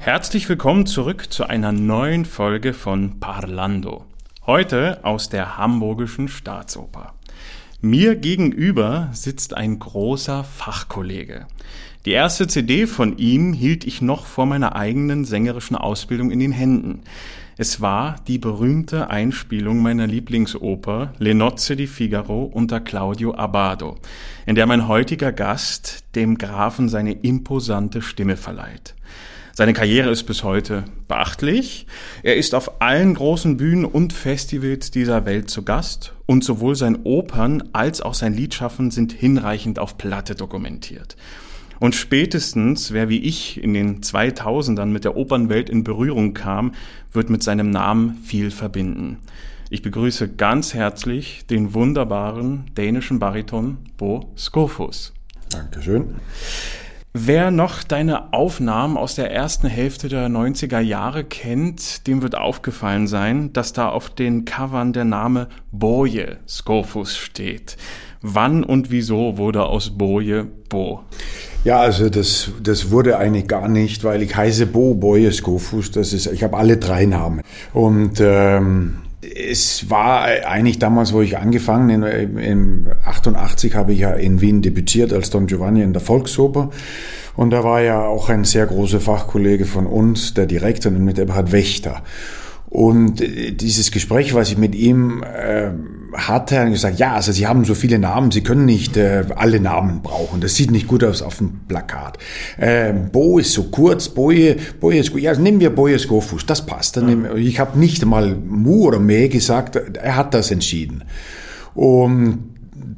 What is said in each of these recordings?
Herzlich willkommen zurück zu einer neuen Folge von Parlando. Heute aus der Hamburgischen Staatsoper. Mir gegenüber sitzt ein großer Fachkollege. Die erste CD von ihm hielt ich noch vor meiner eigenen sängerischen Ausbildung in den Händen. Es war die berühmte Einspielung meiner Lieblingsoper Le Nozze di Figaro unter Claudio Abbado, in der mein heutiger Gast dem Grafen seine imposante Stimme verleiht. Seine Karriere ist bis heute beachtlich. Er ist auf allen großen Bühnen und Festivals dieser Welt zu Gast und sowohl sein Opern als auch sein Liedschaffen sind hinreichend auf Platte dokumentiert. Und spätestens, wer wie ich in den 2000ern mit der Opernwelt in Berührung kam, wird mit seinem Namen viel verbinden. Ich begrüße ganz herzlich den wunderbaren dänischen Bariton Bo Skofus. Dankeschön. Wer noch deine Aufnahmen aus der ersten Hälfte der 90er Jahre kennt, dem wird aufgefallen sein, dass da auf den Covern der Name Boje Skofus steht. Wann und wieso wurde aus Boje Bo? Ja, also das, das wurde eigentlich gar nicht, weil ich heiße Bo Boje Skofus. Das ist, ich habe alle drei Namen. Und ähm, es war eigentlich damals, wo ich angefangen, in, in 88 habe ich ja in Wien debütiert als Don Giovanni in der Volksoper. Und da war ja auch ein sehr großer Fachkollege von uns, der Direktor, mit Eberhard Wächter. Und äh, dieses Gespräch, was ich mit ihm äh, hatte, hat gesagt, ja, also Sie haben so viele Namen, Sie können nicht äh, alle Namen brauchen. Das sieht nicht gut aus auf dem Plakat. Äh, Bo ist so kurz, Boje, Boje ist gut. Ja, nehmen wir Boje Skofus, das passt. Dann nehmen, ich habe nicht mal Mu oder Me gesagt, er hat das entschieden. Und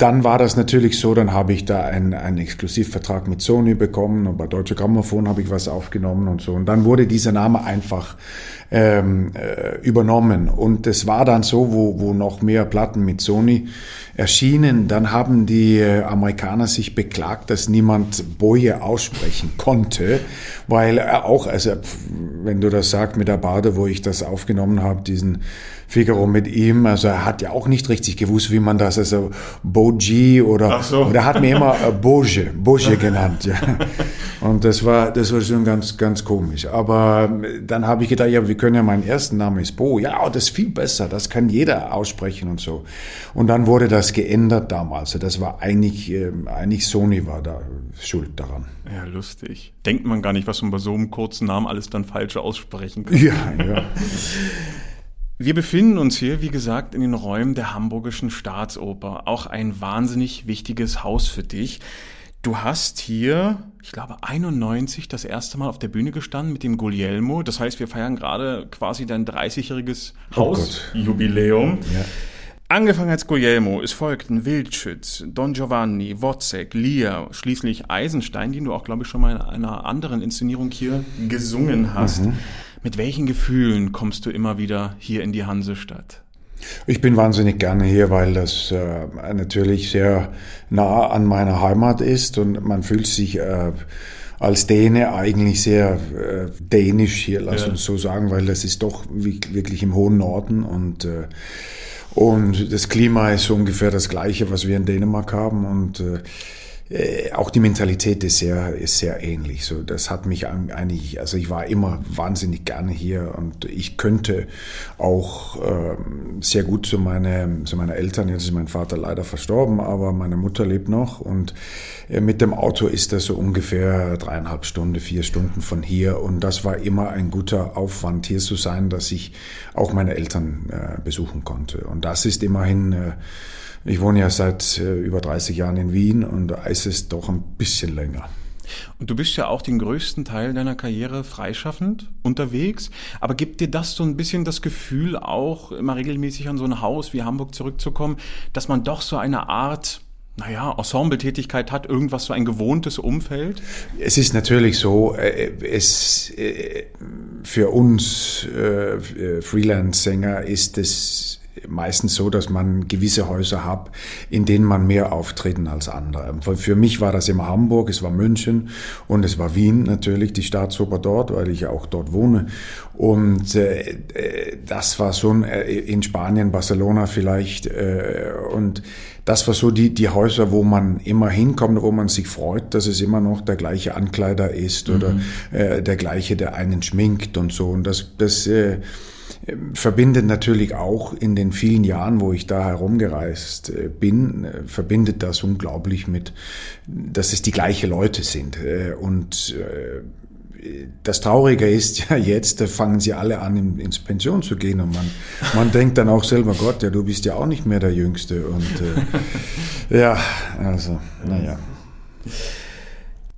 dann war das natürlich so, dann habe ich da einen, einen Exklusivvertrag mit Sony bekommen und bei Deutsche Grammophon habe ich was aufgenommen und so. Und dann wurde dieser Name einfach ähm, äh, übernommen. Und es war dann so, wo, wo noch mehr Platten mit Sony erschienen, dann haben die äh, Amerikaner sich beklagt, dass niemand Boje aussprechen konnte, weil er auch, also wenn du das sagst mit der Bade, wo ich das aufgenommen habe, diesen Figaro mit ihm, also er hat ja auch nicht richtig gewusst, wie man das, also Boji oder, so. oder er hat mir immer äh, Boje, Boje genannt, ja. Und das war, das war schon ganz, ganz komisch. Aber ähm, dann habe ich gedacht, ja, wir können ja, mein ersten Name ist Bo, ja, das ist viel besser, das kann jeder aussprechen und so. Und dann wurde das das geändert damals. Das war eigentlich, äh, eigentlich Sony war da schuld daran. Ja, lustig. Denkt man gar nicht, was man bei so einem kurzen Namen alles dann falsch aussprechen kann. Ja, ja. Wir befinden uns hier, wie gesagt, in den Räumen der Hamburgischen Staatsoper. Auch ein wahnsinnig wichtiges Haus für dich. Du hast hier, ich glaube, 91 das erste Mal auf der Bühne gestanden mit dem Guglielmo. Das heißt, wir feiern gerade quasi dein 30-jähriges oh Hausjubiläum. Ja. Angefangen als Guglielmo, es folgten Wildschütz, Don Giovanni, Wozzeck, Lear, schließlich Eisenstein, den du auch, glaube ich, schon mal in einer anderen Inszenierung hier gesungen hast. Mhm. Mit welchen Gefühlen kommst du immer wieder hier in die Hansestadt? Ich bin wahnsinnig gerne hier, weil das äh, natürlich sehr nah an meiner Heimat ist und man fühlt sich äh, als Däne eigentlich sehr äh, dänisch hier, lass ja. uns so sagen, weil das ist doch wirklich im hohen Norden und äh, und das Klima ist so ungefähr das gleiche, was wir in Dänemark haben. Und äh, auch die Mentalität ist sehr, ist sehr ähnlich. So, das hat mich eigentlich, also ich war immer wahnsinnig gerne hier und ich könnte auch äh, sehr gut zu, meine, zu meinen Eltern. Jetzt ist mein Vater leider verstorben, aber meine Mutter lebt noch und äh, mit dem Auto ist das so ungefähr dreieinhalb Stunden, vier Stunden von hier und das war immer ein guter Aufwand, hier zu sein, dass ich auch meine Eltern äh, besuchen konnte. Und das ist immerhin äh, ich wohne ja seit äh, über 30 Jahren in Wien und da ist es doch ein bisschen länger. Und du bist ja auch den größten Teil deiner Karriere freischaffend unterwegs. Aber gibt dir das so ein bisschen das Gefühl, auch immer regelmäßig an so ein Haus wie Hamburg zurückzukommen, dass man doch so eine Art naja, Ensemble-Tätigkeit hat, irgendwas so ein gewohntes Umfeld? Es ist natürlich so, äh, es, äh, für uns Freelance-Sänger ist es meistens so, dass man gewisse Häuser hat, in denen man mehr auftreten als andere. Für mich war das immer Hamburg, es war München und es war Wien natürlich, die Staatsoper dort, weil ich ja auch dort wohne. Und äh, äh das war so ein, äh, in Spanien, Barcelona vielleicht. Äh, und das war so die, die Häuser, wo man immer hinkommt, wo man sich freut, dass es immer noch der gleiche Ankleider ist oder mhm. äh, der gleiche, der einen schminkt und so. Und das, das äh, verbindet natürlich auch in den vielen Jahren, wo ich da herumgereist äh, bin, äh, verbindet das unglaublich mit, dass es die gleichen Leute sind. Äh, und das Traurige ist ja jetzt, da fangen sie alle an, ins Pension zu gehen und man, man denkt dann auch selber, Gott, ja, du bist ja auch nicht mehr der Jüngste und äh, ja, also, naja.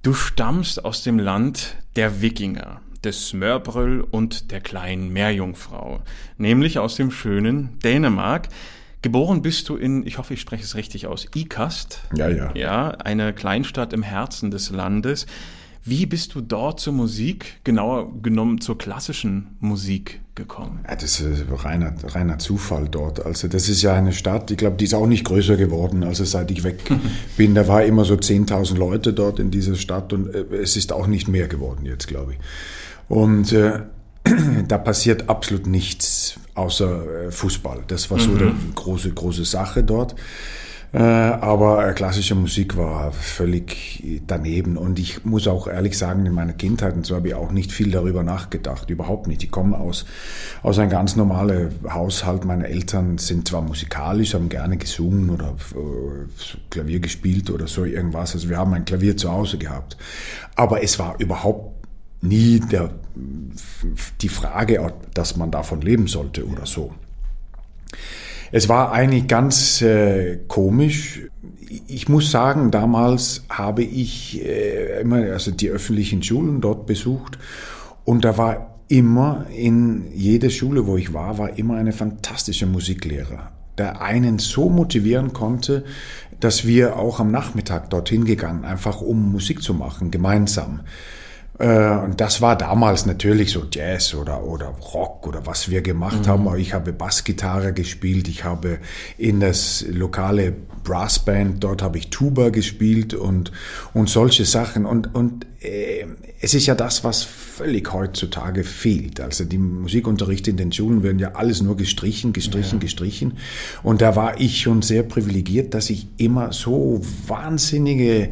Du stammst aus dem Land der Wikinger, des Smørbrøl und der kleinen Meerjungfrau, nämlich aus dem schönen Dänemark. Geboren bist du in, ich hoffe, ich spreche es richtig aus, Ikast. Ja, ja. Ja, eine Kleinstadt im Herzen des Landes. Wie bist du dort zur Musik, genauer genommen zur klassischen Musik gekommen? Ja, das ist reiner, reiner Zufall dort. Also das ist ja eine Stadt, ich glaube, die ist auch nicht größer geworden, also seit ich weg bin. Da war immer so 10.000 Leute dort in dieser Stadt und äh, es ist auch nicht mehr geworden jetzt, glaube ich. Und äh, da passiert absolut nichts außer äh, Fußball. Das war so mhm. eine große, große Sache dort. Äh, aber klassische Musik war völlig daneben. Und ich muss auch ehrlich sagen, in meiner Kindheit, und so habe ich auch nicht viel darüber nachgedacht, überhaupt nicht. Ich komme aus, aus einem ganz normalen Haushalt. Meine Eltern sind zwar musikalisch, haben gerne gesungen oder äh, Klavier gespielt oder so irgendwas. Also wir haben ein Klavier zu Hause gehabt. Aber es war überhaupt nie der, die Frage, dass man davon leben sollte oder so. Es war eigentlich ganz äh, komisch. Ich muss sagen, damals habe ich äh, immer also die öffentlichen Schulen dort besucht und da war immer in jeder Schule, wo ich war, war immer eine fantastische Musiklehrer, der einen so motivieren konnte, dass wir auch am Nachmittag dorthin gegangen, einfach um Musik zu machen, gemeinsam. Äh, und das war damals natürlich so Jazz oder, oder Rock oder was wir gemacht mhm. haben. Ich habe Bassgitarre gespielt, ich habe in das lokale Brassband, dort habe ich Tuba gespielt und, und solche Sachen. Und, und äh, es ist ja das, was völlig heutzutage fehlt. Also die Musikunterricht in den Schulen werden ja alles nur gestrichen, gestrichen, ja. gestrichen. Und da war ich schon sehr privilegiert, dass ich immer so wahnsinnige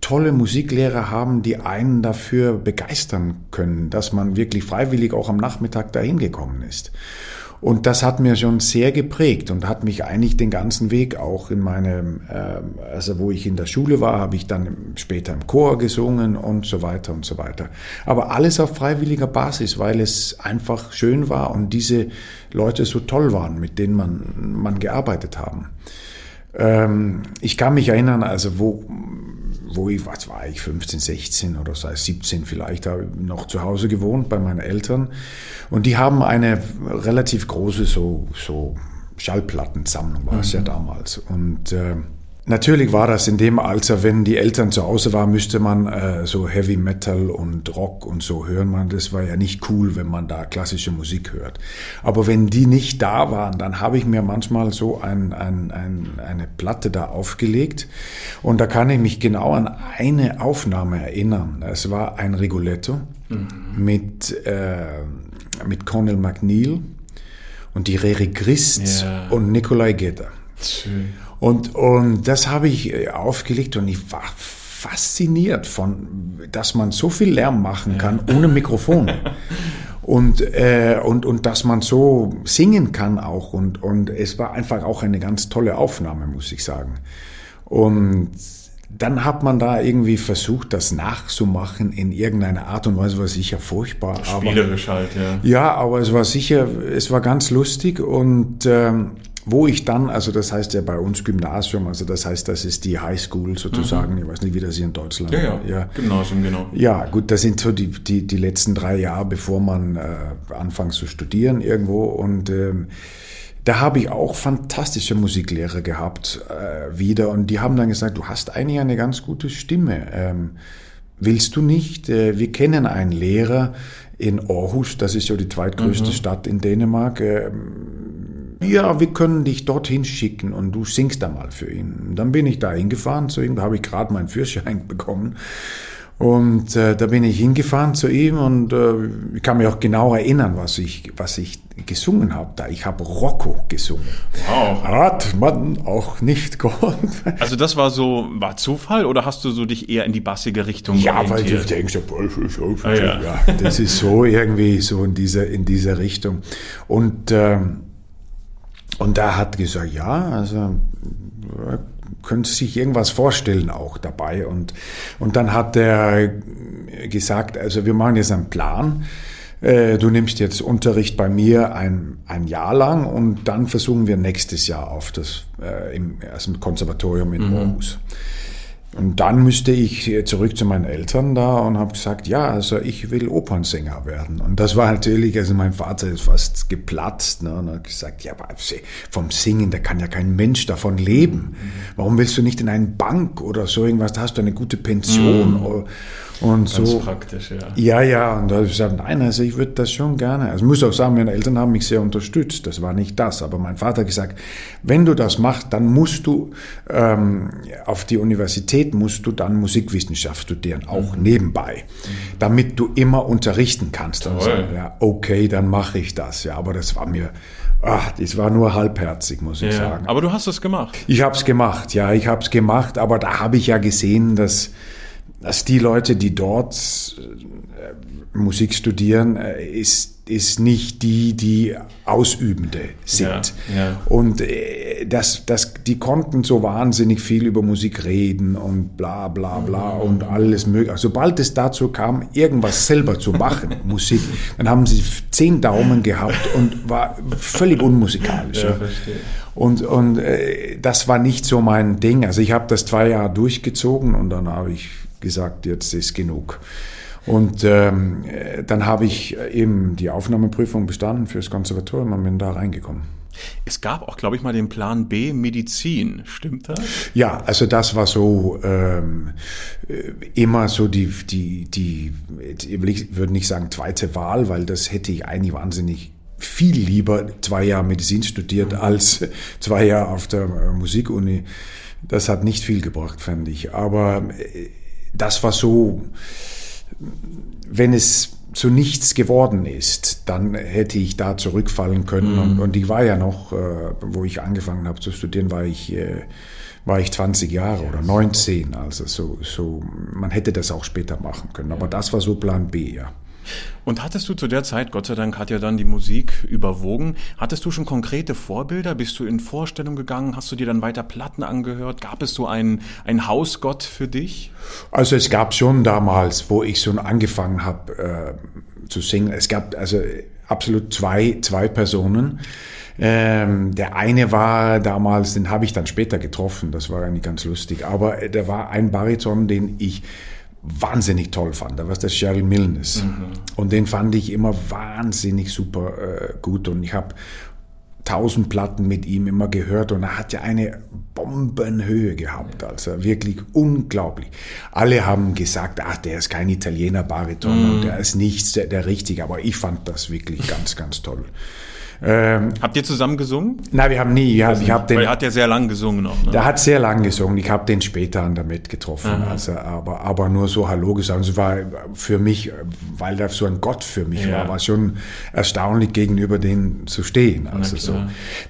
tolle Musiklehrer haben, die einen dafür begeistern können, dass man wirklich freiwillig auch am Nachmittag dahin gekommen ist. Und das hat mir schon sehr geprägt und hat mich eigentlich den ganzen Weg auch in meinem, äh, also wo ich in der Schule war, habe ich dann später im Chor gesungen und so weiter und so weiter. Aber alles auf freiwilliger Basis, weil es einfach schön war und diese Leute so toll waren, mit denen man, man gearbeitet haben. Ähm, ich kann mich erinnern, also wo, wo ich, was war ich, 15, 16 oder so, 17 vielleicht, habe ich noch zu Hause gewohnt bei meinen Eltern. Und die haben eine relativ große so, so Schallplattensammlung, war es mhm. ja damals. Und äh, Natürlich war das in dem Alter, wenn die Eltern zu Hause waren, müsste man äh, so Heavy Metal und Rock und so hören. Man, das war ja nicht cool, wenn man da klassische Musik hört. Aber wenn die nicht da waren, dann habe ich mir manchmal so ein, ein, ein, eine Platte da aufgelegt und da kann ich mich genau an eine Aufnahme erinnern. Es war ein Rigoletto mhm. mit, äh, mit Cornel McNeil und die Rere Christ ja. und Nikolai Gedder. Schön. Und, und das habe ich äh, aufgelegt und ich war fasziniert von, dass man so viel Lärm machen kann ja. ohne Mikrofon. und, äh, und, und dass man so singen kann auch. Und, und es war einfach auch eine ganz tolle Aufnahme, muss ich sagen. Und dann hat man da irgendwie versucht, das nachzumachen in irgendeiner Art und Weise, war sicher furchtbar. Spielerisch aber, halt, ja. Ja, aber es war sicher, es war ganz lustig und ähm, wo ich dann, also das heißt ja bei uns Gymnasium, also das heißt, das ist die High School sozusagen, mhm. ich weiß nicht, wie das hier in Deutschland ja, ja, ja. Gymnasium, genau. Ja, gut, das sind so die, die, die letzten drei Jahre, bevor man äh, anfängt zu studieren irgendwo und ähm, da habe ich auch fantastische Musiklehrer gehabt äh, wieder und die haben dann gesagt, du hast eigentlich eine ganz gute Stimme. Ähm, willst du nicht? Äh, wir kennen einen Lehrer in Aarhus, das ist ja die zweitgrößte mhm. Stadt in Dänemark. Ähm, ja, wir können dich dorthin schicken und du singst da mal für ihn. Dann bin ich da hingefahren zu ihm, da habe ich gerade meinen Führerschein bekommen. Und äh, da bin ich hingefahren zu ihm und äh, ich kann mich auch genau erinnern, was ich, was ich gesungen habe. Da ich habe Rocco gesungen. Wow. Hat man auch nicht gehört. Also das war so, war Zufall oder hast du so dich eher in die bassige Richtung Ja, weil ich denke so, ah, ja. ja, das ist so irgendwie so in dieser, in dieser Richtung. Und, ähm, und da hat gesagt, ja, also könnte sich irgendwas vorstellen auch dabei. Und, und dann hat er gesagt, also wir machen jetzt einen Plan. Äh, du nimmst jetzt Unterricht bei mir ein, ein Jahr lang und dann versuchen wir nächstes Jahr auf das äh, im, also im Konservatorium in mhm. Aarhus. Und dann müsste ich zurück zu meinen Eltern da und habe gesagt, ja, also ich will Opernsänger werden. Und das war natürlich, also mein Vater ist fast geplatzt ne, und hat gesagt, ja, aber vom Singen, da kann ja kein Mensch davon leben. Warum willst du nicht in eine Bank oder so irgendwas, da hast du eine gute Pension. Mhm. Und Ganz so. praktisch, ja. Ja, ja. Und da habe ich gesagt, nein, also ich würde das schon gerne. Also ich muss auch sagen, meine Eltern haben mich sehr unterstützt. Das war nicht das. Aber mein Vater hat gesagt, wenn du das machst, dann musst du ähm, auf die Universität, musst du dann Musikwissenschaft studieren, auch mhm. nebenbei, mhm. damit du immer unterrichten kannst. Dann also, ja, okay, dann mache ich das. Ja, aber das war mir Ach, das war nur halbherzig, muss ich ja, sagen. Aber du hast es gemacht. Ich habe es gemacht, ja, ich habe es gemacht, aber da habe ich ja gesehen, dass dass die Leute, die dort äh, Musik studieren, äh, ist, ist nicht die, die Ausübende sind. Ja, ja. Und äh, das, das, die konnten so wahnsinnig viel über Musik reden und bla bla bla mhm. und alles mögliche. Sobald es dazu kam, irgendwas selber zu machen, Musik, dann haben sie zehn Daumen gehabt und war völlig unmusikalisch. Ja. Und, und äh, das war nicht so mein Ding. Also ich habe das zwei Jahre durchgezogen und dann habe ich gesagt, jetzt ist genug. Und ähm, dann habe ich eben die Aufnahmeprüfung bestanden fürs Konservatorium und bin da reingekommen. Es gab auch, glaube ich, mal den Plan B Medizin, stimmt das? Ja, also das war so ähm, äh, immer so die, die, die, ich würde nicht sagen zweite Wahl, weil das hätte ich eigentlich wahnsinnig viel lieber zwei Jahre Medizin studiert als zwei Jahre auf der Musikuni. Das hat nicht viel gebracht, fand ich. Aber äh, das war so, wenn es zu nichts geworden ist, dann hätte ich da zurückfallen können. Mhm. Und, und ich war ja noch, äh, wo ich angefangen habe zu studieren, war ich, äh, war ich 20 Jahre oder 19. Also so, so, man hätte das auch später machen können. Aber das war so Plan B, ja. Und hattest du zu der Zeit, Gott sei Dank hat ja dann die Musik überwogen, hattest du schon konkrete Vorbilder? Bist du in Vorstellung gegangen? Hast du dir dann weiter Platten angehört? Gab es so einen, einen Hausgott für dich? Also es gab schon damals, wo ich schon angefangen habe äh, zu singen, es gab also absolut zwei, zwei Personen. Ähm, der eine war damals, den habe ich dann später getroffen, das war eigentlich ganz lustig, aber äh, der war ein Bariton, den ich wahnsinnig toll fand. Da war der Cheryl Milnes. Mhm. Und den fand ich immer wahnsinnig super äh, gut. Und ich habe tausend Platten mit ihm immer gehört und er hat ja eine Bombenhöhe gehabt, also wirklich unglaublich. Alle haben gesagt, ach, der ist kein Italiener Bariton mm. und der ist nichts der, der Richtige, aber ich fand das wirklich ganz, ganz toll. Ähm, Habt ihr zusammen gesungen? Nein, wir haben nie. Ja, ich hab den, Weil er hat ja sehr lang gesungen noch. Ne? Der hat sehr lang gesungen. Ich habe den später an damit getroffen. Also, aber, aber nur so Hallo gesagt. Es war für mich, weil er so ein Gott für mich ja. war, war schon erstaunlich gegenüber den zu stehen. Also so.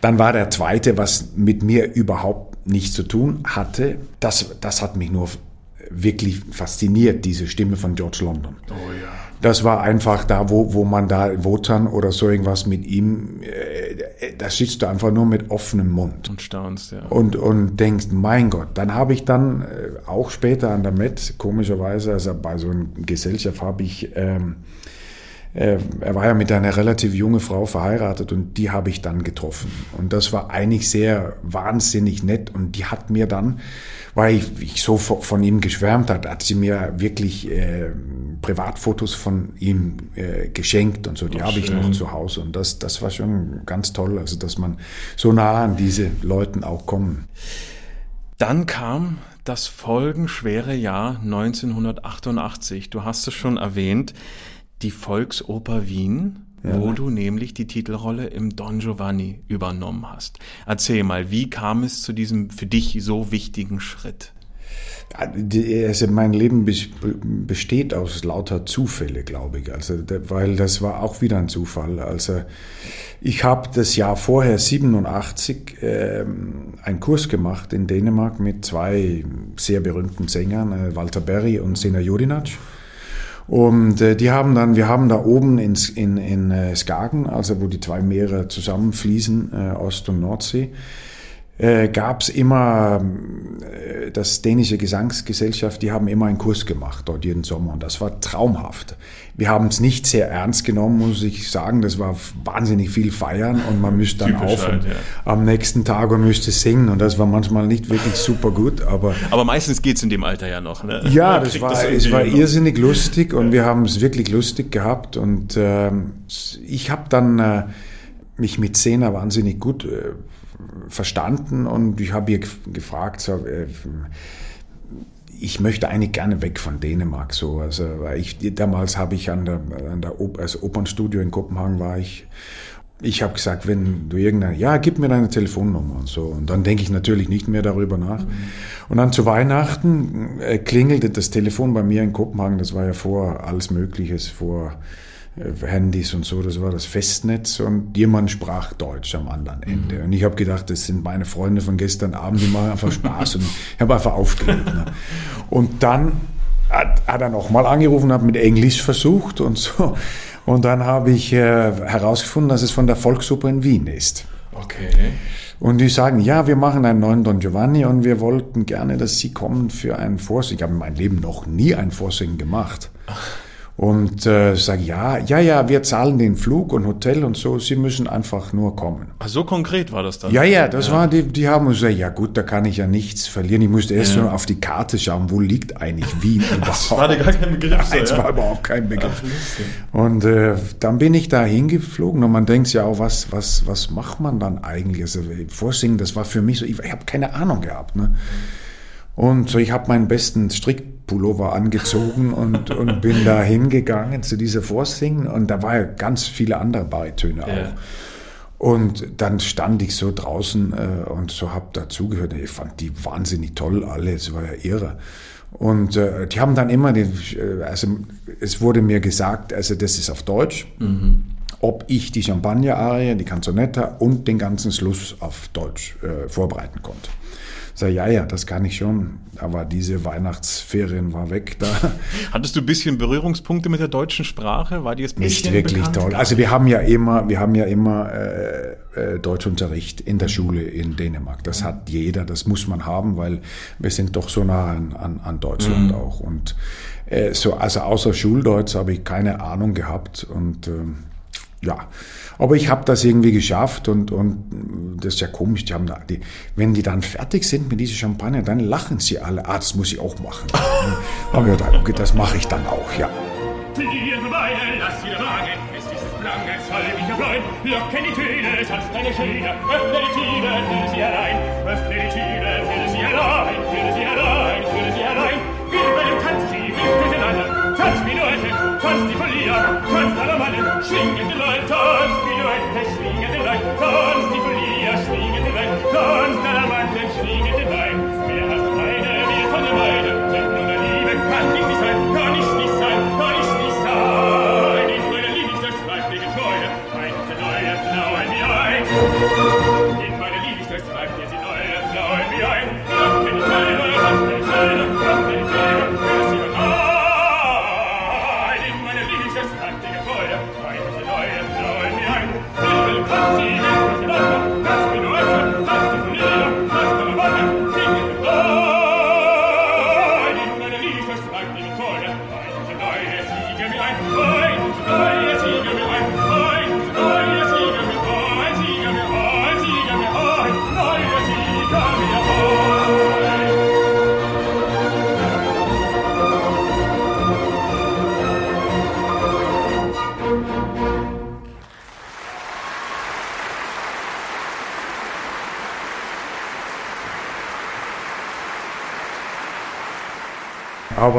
Dann war der zweite, was mit mir überhaupt nichts zu tun hatte. Das, das hat mich nur wirklich fasziniert, diese Stimme von George London. Oh ja. Das war einfach da, wo, wo man da Wotan oder so irgendwas mit ihm, äh, da sitzt du einfach nur mit offenem Mund. Und staunst, ja. Und, und denkst, mein Gott, dann habe ich dann äh, auch später an der Met, komischerweise, also bei so einer Gesellschaft habe ich, ähm, äh, er war ja mit einer relativ junge Frau verheiratet und die habe ich dann getroffen. Und das war eigentlich sehr wahnsinnig nett und die hat mir dann, weil ich, ich so von ihm geschwärmt hat, hat sie mir wirklich äh, Privatfotos von ihm äh, geschenkt und so. Die habe ich noch zu Hause und das, das war schon ganz toll, also dass man so nah an diese Leuten auch kommen. Dann kam das folgenschwere Jahr 1988. Du hast es schon erwähnt die Volksoper Wien ja. wo du nämlich die Titelrolle im Don Giovanni übernommen hast. Erzähl mal, wie kam es zu diesem für dich so wichtigen Schritt? Also mein Leben besteht aus lauter Zufälle, glaube ich. Also, weil das war auch wieder ein Zufall. Also ich habe das Jahr vorher 87 äh, einen Kurs gemacht in Dänemark mit zwei sehr berühmten Sängern, äh, Walter Berry und Sena Jodinac. Und äh, die haben dann, wir haben da oben in, in, in äh, Skagen, also wo die zwei Meere zusammenfließen, äh, Ost- und Nordsee, äh, gab es immer äh, das dänische Gesangsgesellschaft, die haben immer einen Kurs gemacht dort jeden Sommer und das war traumhaft. Wir haben es nicht sehr ernst genommen, muss ich sagen. Das war wahnsinnig viel feiern und man müsste dann Typisch auf halt, ja. am nächsten Tag und müsste singen und das war manchmal nicht wirklich super gut. Aber, aber meistens geht's in dem Alter ja noch. Ne? Ja, das war, das es war irrsinnig lustig und ja. wir haben es wirklich lustig gehabt und äh, ich habe dann äh, mich mit Sena wahnsinnig gut äh, verstanden und ich habe ihr gefragt, so, äh, ich möchte eigentlich gerne weg von Dänemark so also ich damals habe ich an der an der Op also Opernstudio in Kopenhagen war ich ich habe gesagt wenn du irgendein ja gib mir deine Telefonnummer und so und dann denke ich natürlich nicht mehr darüber nach mhm. und dann zu Weihnachten äh, klingelte das Telefon bei mir in Kopenhagen das war ja vor alles Mögliches vor Handys und so, das war das Festnetz und jemand sprach Deutsch am anderen Ende. Mhm. Und ich habe gedacht, das sind meine Freunde von gestern Abend, die machen einfach Spaß und ich habe einfach aufgelegt. Ne? Und dann hat, hat er nochmal angerufen, hat mit Englisch versucht und so. Und dann habe ich äh, herausgefunden, dass es von der Volksoper in Wien ist. Okay. Und die sagen, ja, wir machen einen neuen Don Giovanni und wir wollten gerne, dass Sie kommen für einen Vorsingen. Ich habe in meinem Leben noch nie ein Vorsingen gemacht. Und äh, sage, ja, ja, ja, wir zahlen den Flug und Hotel und so, Sie müssen einfach nur kommen. Ach, so konkret war das dann? Ja, ja, das ja. war, die, die haben gesagt, ja gut, da kann ich ja nichts verlieren. Ich musste erst ja. nur auf die Karte schauen, wo liegt eigentlich Wien überhaupt. Das war gar kein Begriff. So, es ja? war überhaupt kein Begriff. Ach, und äh, dann bin ich da hingeflogen und man denkt ja auch, was, was, was macht man dann eigentlich? Also Vorsingen, das war für mich so, ich, ich habe keine Ahnung gehabt. Ne? Und so, ich habe meinen besten Strickpullover angezogen und, und bin da hingegangen zu dieser Vorsingen und da war ja ganz viele andere Baritöne auch. Ja. Und dann stand ich so draußen äh, und so habe dazugehört. Ich fand die wahnsinnig toll alle, es war ja irre. Und äh, die haben dann immer, den, äh, also es wurde mir gesagt, also das ist auf Deutsch, mhm. ob ich die Champagner-Arie, die Canzonetta und den ganzen Schluss auf Deutsch äh, vorbereiten konnte. Sag, ja, ja, das kann ich schon. Aber diese Weihnachtsferien war weg da. Hattest du ein bisschen Berührungspunkte mit der deutschen Sprache? War die jetzt Nicht wirklich bekannt? toll. Also wir haben ja immer, wir haben ja immer äh, äh, Deutschunterricht in der Schule in Dänemark. Das hat jeder, das muss man haben, weil wir sind doch so nah an, an, an Deutschland mhm. auch. Und äh, so, also außer Schuldeutsch habe ich keine Ahnung gehabt und äh, ja. Aber ich habe das irgendwie geschafft und, und das ist ja komisch, die haben die, wenn die dann fertig sind mit dieser Champagner, dann lachen sie alle. Ah, das muss ich auch machen. Aber wir gedacht, okay, das mache ich dann auch, ja. Locken die Tüne, tanzt deine Schöne, öffne die Tüne, fühle sie allein, öffne die Tüne, fühle sie allein, fühle sie allein, fühle sie allein, wirbeln tanzt Tanzt die Verlierer, tanzt alle Mannen, schwingende Leute, tanzt wie Leute, schwingende Leute, tanzt die Verlierer, schwingende Leute, tanzt alle Mannen, schwingende Leute,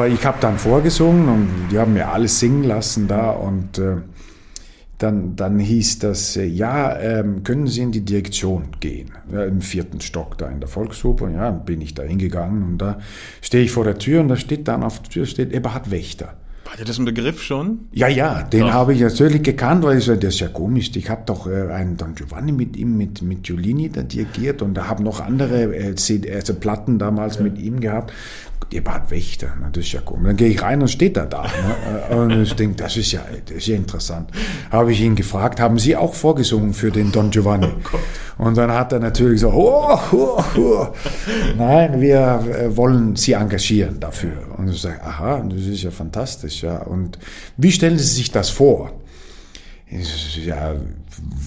Aber ich habe dann vorgesungen und die haben mir alles singen lassen da und äh, dann, dann hieß das, äh, ja, ähm, können Sie in die Direktion gehen? Ja, Im vierten Stock da in der Volksoper. Ja, bin ich da hingegangen und da stehe ich vor der Tür und da steht dann auf der Tür steht Eberhard Wächter. War dir das ein Begriff schon? Ja, ja, den Doch. habe ich natürlich gekannt, weil ich so, das ist ja komisch. Ich habe doch äh, einen Don Giovanni mit ihm, mit, mit Giulini da dirigiert und da haben noch andere äh, CD, also Platten damals mit ihm gehabt. Eberhard Wächter, na, das ist ja komisch. Dann gehe ich rein und steht er da. Ne? Und ich denke, das ist ja, das ist ja interessant. Habe ich ihn gefragt, haben Sie auch vorgesungen für den Don Giovanni? und dann hat er natürlich so, oh, oh, oh. nein, wir äh, wollen Sie engagieren dafür. Und ich sage, aha, das ist ja fantastisch. Ja. Und wie stellen Sie sich das vor? Ja,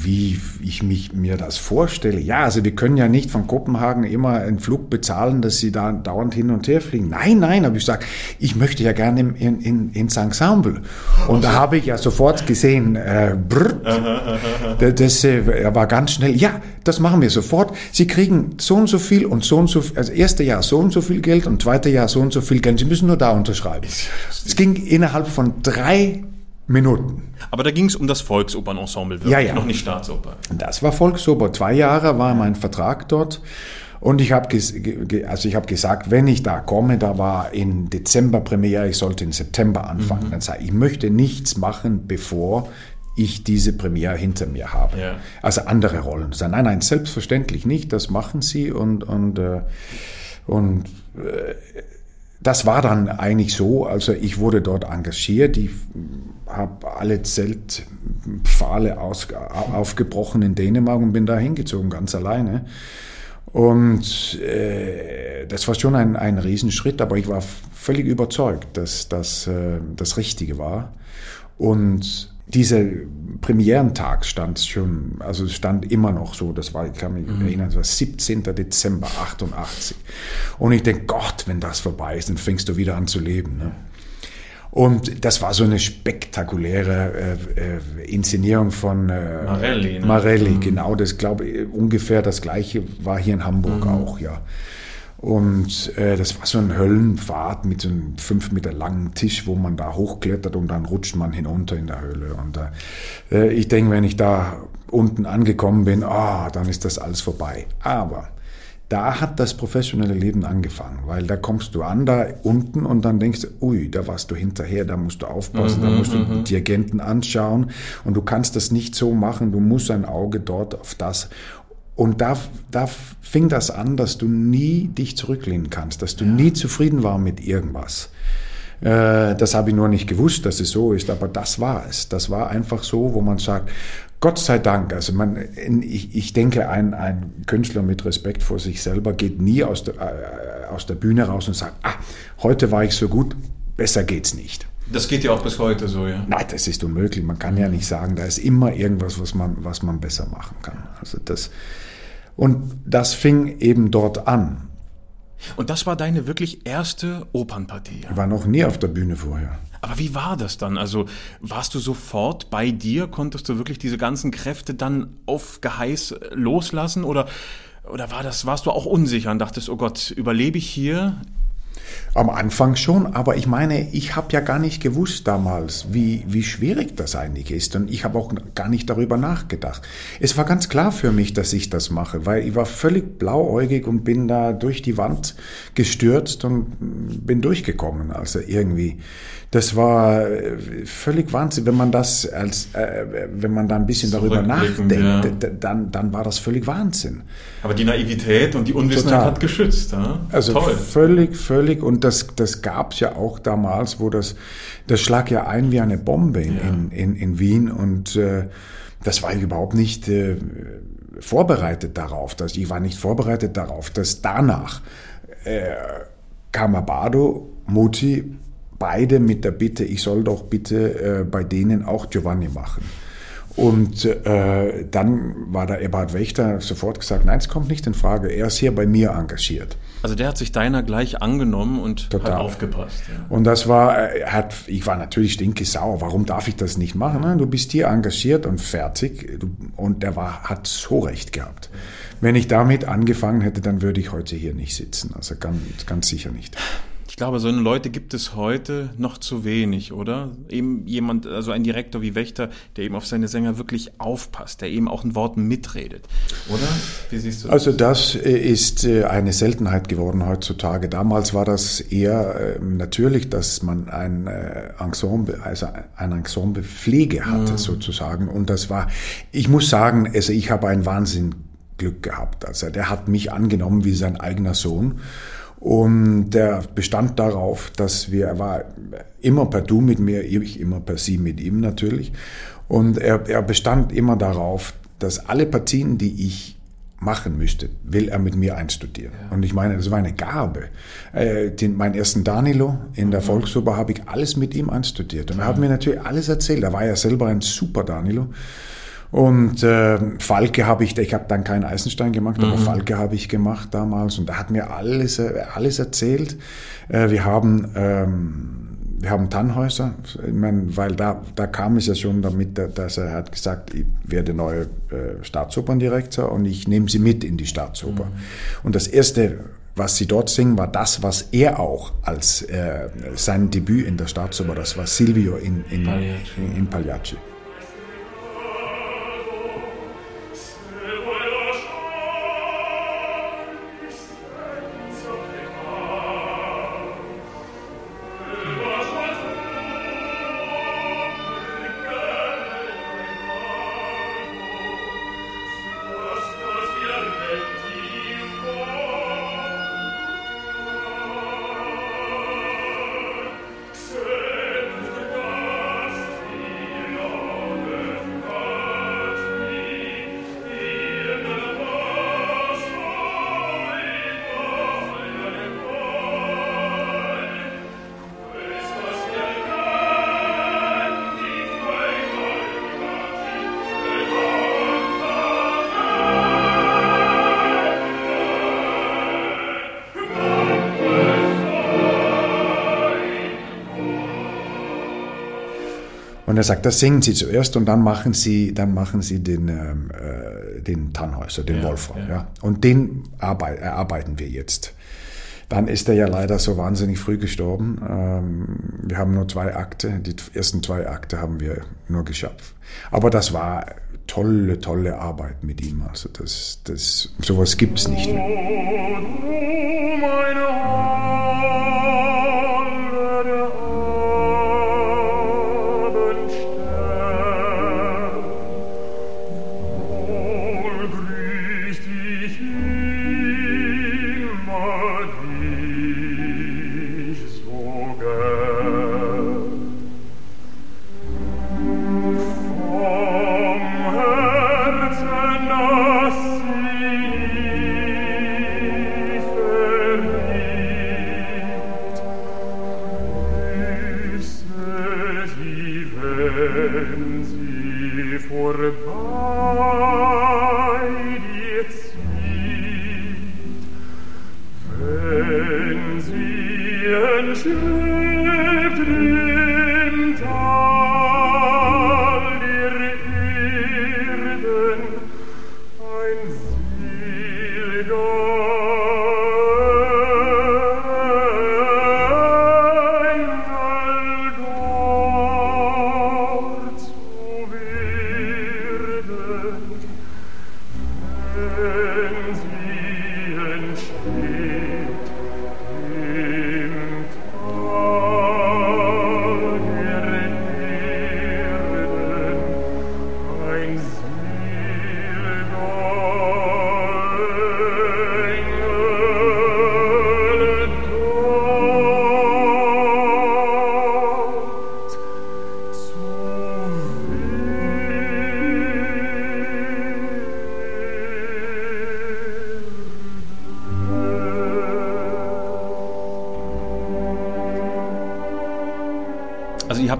wie ich mich, mir das vorstelle. Ja, also wir können ja nicht von Kopenhagen immer einen Flug bezahlen, dass sie da dauernd hin und her fliegen. Nein, nein, habe ich gesagt, ich möchte ja gerne in, in, in, ins Ensemble. Und da habe ich ja sofort gesehen, äh, brr, das, das äh, war ganz schnell, ja, das machen wir sofort. Sie kriegen so und so viel und so und so, also erste Jahr so und so viel Geld und zweite Jahr so und so viel Geld. Sie müssen nur da unterschreiben. Es ging innerhalb von drei Minuten. Aber da ging es um das Volksopernensemble, wirklich, Ja, ja. noch nicht Staatsoper. Das war Volksoper. Zwei Jahre war mein Vertrag dort. Und ich habe also ich hab gesagt, wenn ich da komme, da war in Dezember Premiere, ich sollte in September anfangen. Dann sage ich, ich möchte nichts machen, bevor ich diese Premiere hinter mir habe. Ja. Also andere Rollen. Ich sage, nein, nein, selbstverständlich nicht, das machen Sie. Und, und, äh, und äh, das war dann eigentlich so, also ich wurde dort engagiert, ich habe alle Zeltpfahle aus, aufgebrochen in Dänemark und bin da hingezogen, ganz alleine. Und äh, das war schon ein, ein Riesenschritt, aber ich war völlig überzeugt, dass das äh, das Richtige war. Und dieser Premierentag stand schon, also stand immer noch so, das war, ich kann mich erinnern, das war 17. Dezember 88. Und ich denke, Gott, wenn das vorbei ist, dann fängst du wieder an zu leben. Ne? Und das war so eine spektakuläre äh, äh, Inszenierung von äh, Marelli, ne? Marelli, genau, das glaube ungefähr das gleiche war hier in Hamburg auch, ja. Und äh, das war so ein Höllenpfad mit so einem fünf Meter langen Tisch, wo man da hochklettert und dann rutscht man hinunter in der Höhle. Und äh, ich denke, wenn ich da unten angekommen bin, ah, dann ist das alles vorbei. Aber da hat das professionelle Leben angefangen, weil da kommst du an, da unten und dann denkst du, ui, da warst du hinterher, da musst du aufpassen, da musst du die Dirigenten anschauen und du kannst das nicht so machen, du musst ein Auge dort auf das. Und da, da fing das an, dass du nie dich zurücklehnen kannst, dass du nie zufrieden war mit irgendwas. Äh, das habe ich nur nicht gewusst, dass es so ist, aber das war es. Das war einfach so, wo man sagt, Gott sei Dank, also man, ich, ich denke, ein, ein Künstler mit Respekt vor sich selber geht nie aus der, äh, aus der Bühne raus und sagt, ah, heute war ich so gut, besser geht's nicht. Das geht ja auch bis heute so, ja. Nein, das ist unmöglich. Man kann ja nicht sagen, da ist immer irgendwas, was man, was man besser machen kann. Also das, und das fing eben dort an. Und das war deine wirklich erste Opernpartie. Ja? Ich war noch nie auf der Bühne vorher. Aber wie war das dann? Also warst du sofort bei dir? Konntest du wirklich diese ganzen Kräfte dann auf Geheiß loslassen? Oder, oder war das, warst du auch unsicher und dachtest, oh Gott, überlebe ich hier? Am Anfang schon, aber ich meine, ich habe ja gar nicht gewusst damals, wie, wie schwierig das eigentlich ist. Und ich habe auch gar nicht darüber nachgedacht. Es war ganz klar für mich, dass ich das mache, weil ich war völlig blauäugig und bin da durch die Wand gestürzt und bin durchgekommen. Also irgendwie, das war äh, völlig Wahnsinn. Wenn man das als, äh, wenn man da ein bisschen darüber nachdenkt, ja. dann, dann war das völlig Wahnsinn. Aber die Naivität und die Unwissenheit Total. hat geschützt. Ja? Also Toll. völlig, völlig. Und das, das gab es ja auch damals, wo das, das schlag ja ein wie eine Bombe in, Ja. in, in, in Wien. Und äh, das war ich überhaupt nicht äh, vorbereitet darauf. Dass, ich war nicht vorbereitet darauf, dass danach äh, kam Abado, Mutti, beide mit der Bitte, ich soll doch bitte äh, bei denen auch Giovanni machen. Und äh, dann war der Eberhard Wächter sofort gesagt, nein, es kommt nicht in Frage, er ist hier bei mir engagiert. Also der hat sich deiner gleich angenommen und Total. hat aufgepasst. Ja. Und das war, er hat, ich war natürlich stinkesauer, warum darf ich das nicht machen? Ne? Du bist hier engagiert und fertig. Und der war, hat so recht gehabt. Wenn ich damit angefangen hätte, dann würde ich heute hier nicht sitzen. Also ganz, ganz sicher nicht. Ich glaube, so eine Leute gibt es heute noch zu wenig, oder? Eben jemand, also ein Direktor wie Wächter, der eben auf seine Sänger wirklich aufpasst, der eben auch ein Wort mitredet, oder? Wie siehst du das? Also das äh, ist äh, eine Seltenheit geworden heutzutage. Damals war das eher ähm, natürlich, dass man ein äh, Ensemble, also ein Ensemble Pflege hatte mhm. sozusagen. Und das war, ich muss sagen, also ich habe ein Wahnsinn Glück gehabt. Also der hat mich angenommen wie sein eigener Sohn. Und der bestand darauf, dass wir, er war immer per Du mit mir, ich immer per Sie mit ihm natürlich. Und er, er bestand immer darauf, dass alle Partien, die ich machen müsste, will er mit mir einstudieren. Ja. Und ich meine, das war eine Gabe. Äh, den, meinen ersten Danilo in der mhm. Volksoper habe ich alles mit ihm einstudiert. Und er hat mir natürlich alles erzählt. Er war ja selber ein super Danilo. Und äh, Falke habe ich, ich habe dann keinen Eisenstein gemacht, mhm. aber Falke habe ich gemacht damals und er hat mir alles, äh, alles erzählt. Äh, wir haben ähm, wir haben Tannhäuser, ich meine, weil da, da kam es ja schon damit, dass er hat gesagt, ich werde neuer äh, Staatsoperndirektor und ich nehme sie mit in die Staatsoper. Mhm. Und das erste, was sie dort singen, war das, was er auch als äh, sein Debüt in der Staatsoper, das war Silvio in, in, Pagliacci. in, in Pagliacci. Und er sagt, das singen Sie zuerst und dann machen Sie, dann machen Sie den, ähm, äh, den Tannhäuser, den ja, Wolfram. Ja. ja. Und den arbeit, erarbeiten wir jetzt. Dann ist er ja leider so wahnsinnig früh gestorben. Ähm, wir haben nur zwei Akte, die ersten zwei Akte haben wir nur geschafft. Aber das war tolle, tolle Arbeit mit ihm. Also das, das, sowas gibt es nicht mehr.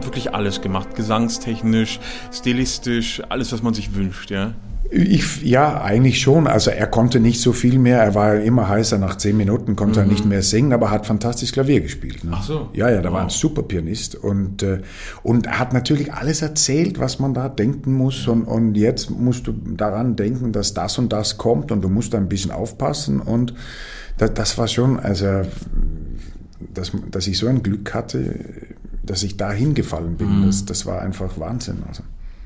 Wirklich alles gemacht, gesangstechnisch, stilistisch, alles, was man sich wünscht, ja? Ich, ja, eigentlich schon. Also er konnte nicht so viel mehr. Er war immer heißer. Nach zehn Minuten konnte mhm. er nicht mehr singen, aber hat fantastisch Klavier gespielt. Ne? Ach so. Ja, ja, da wow. war ein super Pianist und äh, und er hat natürlich alles erzählt, was man da denken muss. Und und jetzt musst du daran denken, dass das und das kommt und du musst da ein bisschen aufpassen. Und das, das war schon, also dass, dass ich so ein Glück hatte, dass ich da hingefallen bin. Mhm. Das, das war einfach Wahnsinn. Also.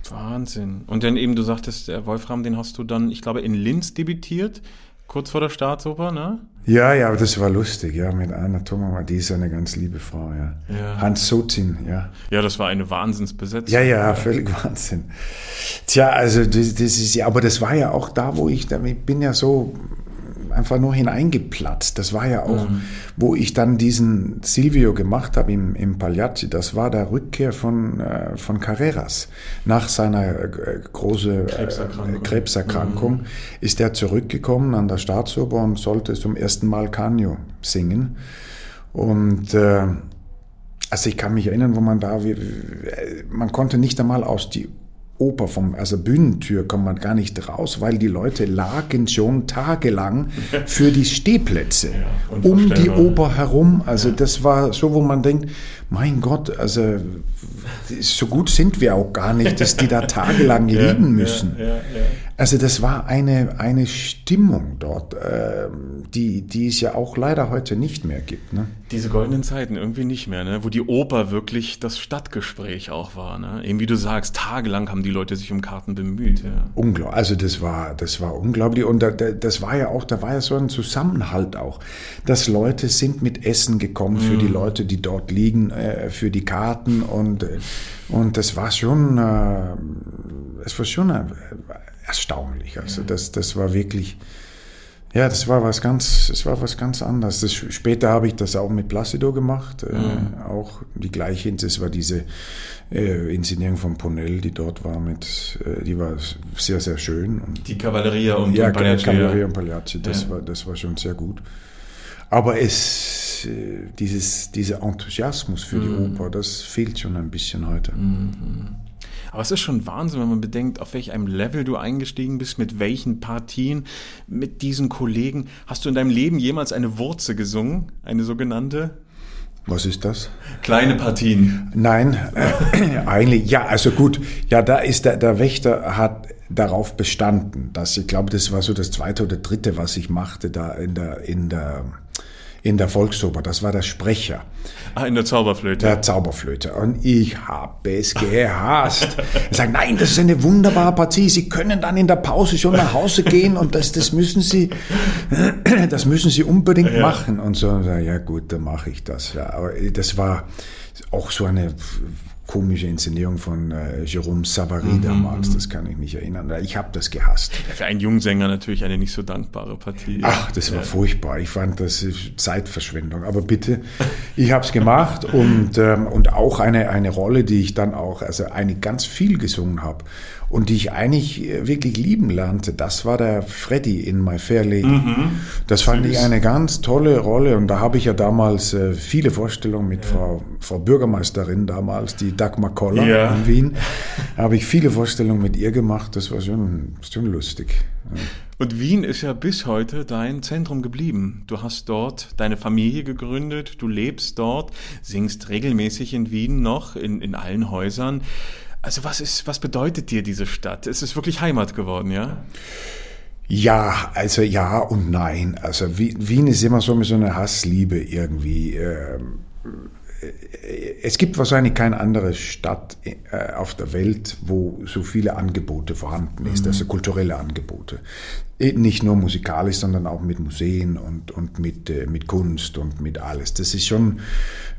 Wahnsinn. Und dann eben, du sagtest, der Wolfram, den hast du dann, ich glaube, in Linz debütiert, kurz vor der Staatsoper, ne? Ja, ja, aber das war lustig, ja, mit Anna Thomama, die ist eine ganz liebe Frau, ja. ja. Hans Sozin, ja. Ja, das war eine Wahnsinnsbesetzung. Ja, ja, völlig Wahnsinn. Tja, also das, das ist ja, aber das war ja auch da, wo ich, ich bin ja so einfach nur hineingeplatzt. Das war ja auch, mhm. wo ich dann diesen Silvio gemacht habe im, im Pagliacci, das war der Rückkehr von, äh, von Carreras. Nach seiner äh, großen Krebserkrankung, äh, Krebserkrankung mhm. ist er zurückgekommen an der Staatsoper und sollte zum ersten Mal Canio singen. Und äh, also ich kann mich erinnern, wo man da, man konnte nicht einmal aus die Oper, vom, also Bühnentür kommt man gar nicht raus, weil die Leute lagen schon tagelang für die Stehplätze ja, um die Oper herum. Also das war so, wo man denkt, mein Gott, also so gut sind wir auch gar nicht, dass die da tagelang liegen müssen. Also das war eine, eine Stimmung dort, äh, die, die es ja auch leider heute nicht mehr gibt. Ne? Diese goldenen Zeiten irgendwie nicht mehr, ne? wo die Oper wirklich das Stadtgespräch auch war. Ne? Eben wie du sagst, tagelang haben die Leute sich um Karten bemüht. Ja. Unglaublich, also das war, das war unglaublich und da, das war ja auch, da war ja so ein Zusammenhalt auch, dass Leute sind mit Essen gekommen für die Leute, die dort liegen, äh, für die Karten und, und das war schon, äh, es war schon äh, erstaunlich. Also das, das war wirklich, ja, das war was ganz, das war was ganz anderes. Das, später habe ich das auch mit Placido gemacht, äh, mhm. auch die gleiche. Das war diese äh, Inszenierung von Ponell, die dort war mit, äh, die war sehr sehr schön. Und, die Cavalleria und, ja, Pagliacci. Cavalleria und Pagliacci, das ja. war das war schon sehr gut. Aber es, äh, dieses, dieser Enthusiasmus für mhm. die Oper, das fehlt schon ein bisschen heute. Mhm. Aber es ist schon Wahnsinn, wenn man bedenkt, auf welch einem Level du eingestiegen bist, mit welchen Partien, mit diesen Kollegen. Hast du in deinem Leben jemals eine Wurze gesungen, eine sogenannte? Was ist das? Kleine Partien. Nein, äh, eigentlich, ja, also gut, ja, da ist der, der Wächter hat darauf bestanden, dass ich glaube, das war so das zweite oder dritte, was ich machte da in der, in der, in der Volksoper. Das war der Sprecher. Ah, in der Zauberflöte. Der Zauberflöte. Und ich habe es gehasst. er sagt, nein, das ist eine wunderbare Partie. Sie können dann in der Pause schon nach Hause gehen und das, das müssen Sie, das müssen Sie unbedingt ja. machen. Und so, ja gut, dann mache ich das. Ja, aber das war auch so eine komische Inszenierung von äh, Jérôme Savary mhm, damals, mhm. das kann ich mich erinnern. Ich habe das gehasst. Für einen Jungsänger natürlich eine nicht so dankbare Partie. Ach, das war ja. furchtbar. Ich fand das Zeitverschwendung. Aber bitte, ich habe es gemacht und, ähm, und auch eine, eine Rolle, die ich dann auch, also eine ganz viel gesungen habe und die ich eigentlich äh, wirklich lieben lernte, das war der Freddy in My Fair Lady. Mhm. Das fand Süß. ich eine ganz tolle Rolle und da habe ich ja damals äh, viele Vorstellungen mit ja. Frau, Frau Bürgermeisterin damals, die Dagmar Koller ja. in Wien, habe ich viele Vorstellungen mit ihr gemacht, das war schon, schon lustig. Ja. Und Wien ist ja bis heute dein Zentrum geblieben. Du hast dort deine Familie gegründet, du lebst dort, singst regelmäßig in Wien noch, in, in allen Häusern. Also was ist, was bedeutet dir diese Stadt? Es ist wirklich Heimat geworden, ja? Ja, also ja und nein. Also Wien ist immer so mit so einer Hassliebe irgendwie. Ähm, es gibt wahrscheinlich keine andere Stadt äh, auf der Welt, wo so viele Angebote vorhanden ist, mhm. also kulturelle Angebote. Eh, nicht nur musikalisch, sondern auch mit Museen und, und mit, äh, mit Kunst und mit alles. Das ist schon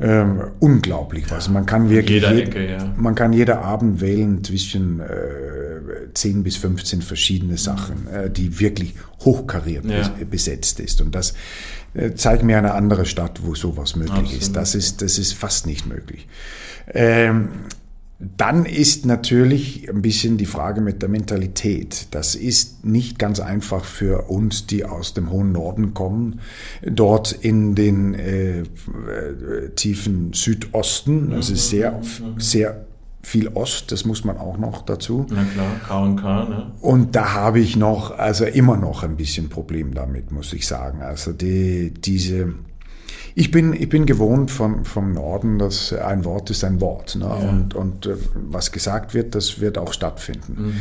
ähm, unglaublich was. Man kann wirklich jeder Ecke, ja. man kann jeder Abend wählen zwischen äh, 10 bis 15 verschiedene Sachen, äh, die wirklich hochkariert ja. besetzt ist. Und das äh, zeigt mir eine andere Stadt, wo sowas möglich Absolut. ist. Das ist. Das ist fast nicht möglich. Ähm, dann ist natürlich ein bisschen die Frage mit der Mentalität. Das ist nicht ganz einfach für uns, die aus dem hohen Norden kommen, dort in den äh, äh, tiefen Südosten. Das ist sehr, sehr viel Ost, das muss man auch noch dazu. Na klar, K und K, ne? Und da habe ich noch, also immer noch ein bisschen Problem damit, muss ich sagen. Also die, diese ich bin, ich bin gewohnt vom, vom Norden, dass ein Wort ist ein Wort. Ne? Ja. Und, und äh, was gesagt wird, das wird auch stattfinden. Mhm.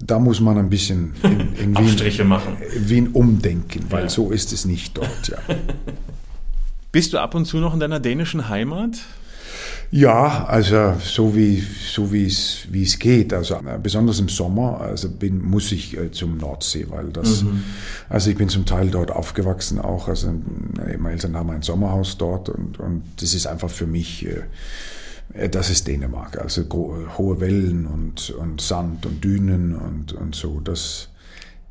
Da muss man ein bisschen in, in Wien, machen. Wien umdenken, weil ja. so ist es nicht dort. Ja. Bist du ab und zu noch in deiner dänischen Heimat? Ja, also so wie so wie es wie es geht. Also äh, besonders im Sommer, also bin muss ich äh, zum Nordsee, weil das mhm. also ich bin zum Teil dort aufgewachsen auch. Also meine Eltern haben ein Sommerhaus dort und und das ist einfach für mich äh, das ist Dänemark. Also hohe Wellen und und Sand und Dünen und und so. Das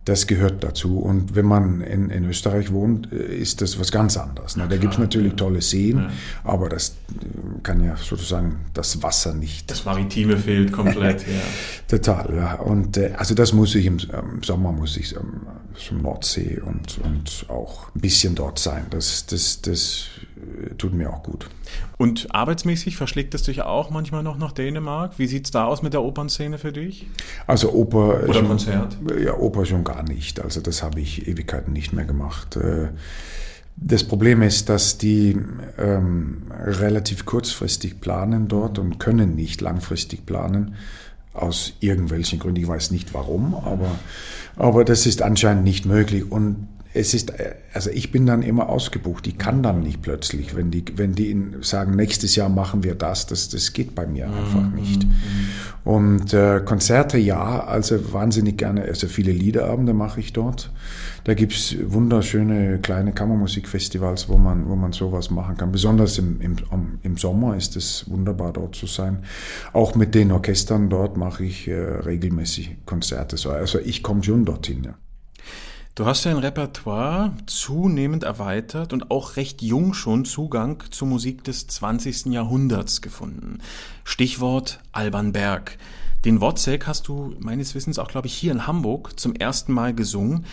das gehört dazu. Und wenn man in, in Österreich wohnt, äh, ist das was ganz anderes. Ne? Da gibt es natürlich tolle Seen, ja. aber das äh, kann ja sozusagen das Wasser nicht. Das Maritime fehlt komplett, ja. Total, ja. Und äh, also das muss ich im, im Sommer muss ich ähm, zum Nordsee und, und auch ein bisschen dort sein. Das, das, das tut mir auch gut. Und arbeitsmäßig verschlägt es dich auch manchmal noch nach Dänemark? Wie sieht es da aus mit der Opernszene für dich? Also Oper. Oder schon, Konzert? Ja, Oper schon gar nicht. Also das habe ich Ewigkeiten nicht mehr gemacht. Äh, das Problem ist, dass die ähm, relativ kurzfristig planen dort und können nicht langfristig planen. Aus irgendwelchen Gründen. Ich weiß nicht warum, aber, aber das ist anscheinend nicht möglich. Und es ist, also ich bin dann immer ausgebucht. Ich kann dann nicht plötzlich, wenn die, wenn die sagen, nächstes Jahr machen wir das, das, das geht bei mir einfach mhm, nicht. Und äh, Konzerte ja, also wahnsinnig gerne, also viele Liederabende mache ich dort. Da gibt's wunderschöne kleine Kammermusikfestivals, wo man, wo man sowas machen kann. Besonders im, im, im Sommer ist es wunderbar dort zu sein. Auch mit den Orchestern dort mache ich äh, regelmäßig Konzerte. Also ich komme schon dorthin. Ja. Du hast dein Repertoire zunehmend erweitert und auch recht jung schon Zugang zur Musik des 20. Jahrhunderts gefunden. Stichwort Alban Berg. Den Wozzeck hast du meines Wissens auch, glaube ich, hier in Hamburg zum ersten Mal gesungen.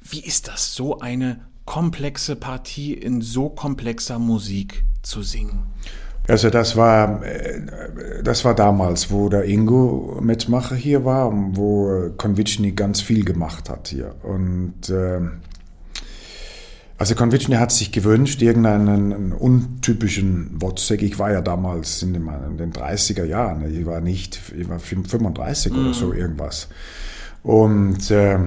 Wie ist das, so eine komplexe Partie in so komplexer Musik zu singen? Also das war, äh, das war damals, wo der Ingo Metzmacher hier war, wo Konvitschny ganz viel gemacht hat hier. Und äh, also Konvitschny hat sich gewünscht, irgendeinen untypischen Wozzeck. Ich war ja damals in den, in den 30er Jahren, ich war nicht, ich war 35 mhm. oder so irgendwas. Und äh,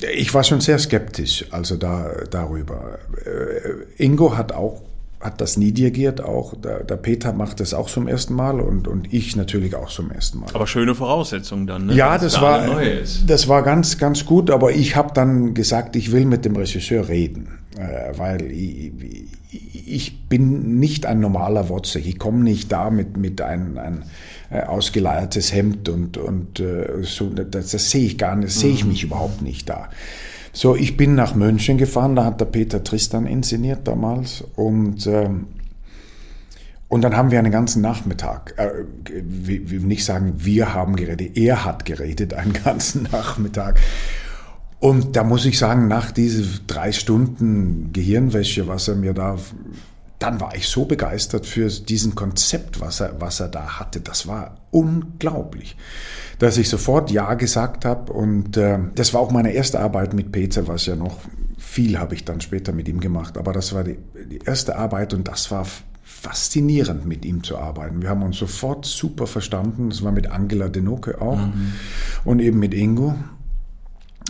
ich war schon sehr skeptisch, also da, darüber. Äh, Ingo hat auch hat das nie dirigiert auch. Der, der, Peter macht das auch zum ersten Mal und, und ich natürlich auch zum ersten Mal. Aber schöne Voraussetzungen dann, ne? Ja, das da war, das war ganz, ganz gut, aber ich habe dann gesagt, ich will mit dem Regisseur reden, äh, weil ich, ich, bin nicht ein normaler Wotze. Ich komme nicht da mit, mit ein, ein äh, ausgeleiertes Hemd und, und äh, so, das, das sehe ich gar nicht, sehe ich mhm. mich überhaupt nicht da. So, ich bin nach München gefahren, da hat der Peter Tristan inszeniert damals und ähm, und dann haben wir einen ganzen Nachmittag, äh, wir, wir nicht sagen, wir haben geredet, er hat geredet einen ganzen Nachmittag. Und da muss ich sagen, nach diesen drei Stunden Gehirnwäsche, was er mir da dann war ich so begeistert für diesen Konzept, was er, was er da hatte. Das war unglaublich, dass ich sofort Ja gesagt habe. Und äh, das war auch meine erste Arbeit mit Peter, was ja noch viel habe ich dann später mit ihm gemacht. Aber das war die, die erste Arbeit und das war faszinierend, mit ihm zu arbeiten. Wir haben uns sofort super verstanden. Das war mit Angela Denoke auch mhm. und eben mit Ingo.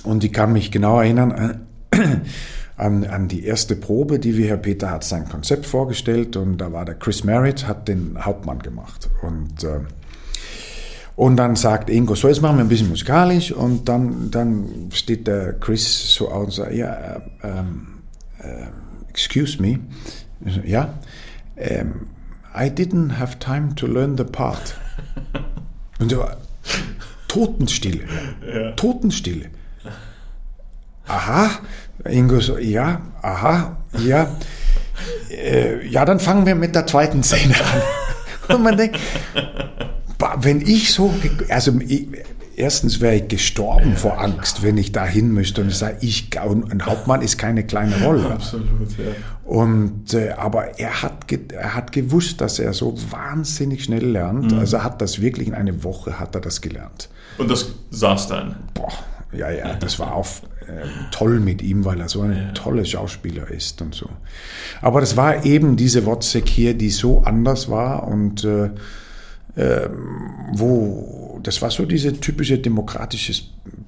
Und ich kann mich genau erinnern, an, an die erste Probe, die wir, Herr Peter hat sein Konzept vorgestellt und da war der Chris Merritt, hat den Hauptmann gemacht. Und, äh, und dann sagt Ingo, so jetzt machen wir ein bisschen musikalisch und dann, dann steht der Chris so auf und sagt, ja, äh, äh, excuse me, ja, ähm, I didn't have time to learn the part. Und so, Totenstille, ja. Totenstille. Aha, Ingo so, ja, aha, ja. Äh, ja, dann fangen wir mit der zweiten Szene an. Und man denkt, wenn ich so, also erstens wäre ich gestorben ja, vor Angst, klar. wenn ich da hin müsste und ich sage, ich, ein Hauptmann ist keine kleine Rolle. Absolut, ja. Und, äh, aber er hat, er hat gewusst, dass er so wahnsinnig schnell lernt. Mhm. Also er hat das wirklich in einer Woche hat er das gelernt. Und das saß dann? Boah, ja, ja, das war auch äh, toll mit ihm, weil er so ein ja. toller Schauspieler ist und so. Aber das war eben diese Wozzeck hier, die so anders war und äh, äh, wo, das war so diese typische demokratische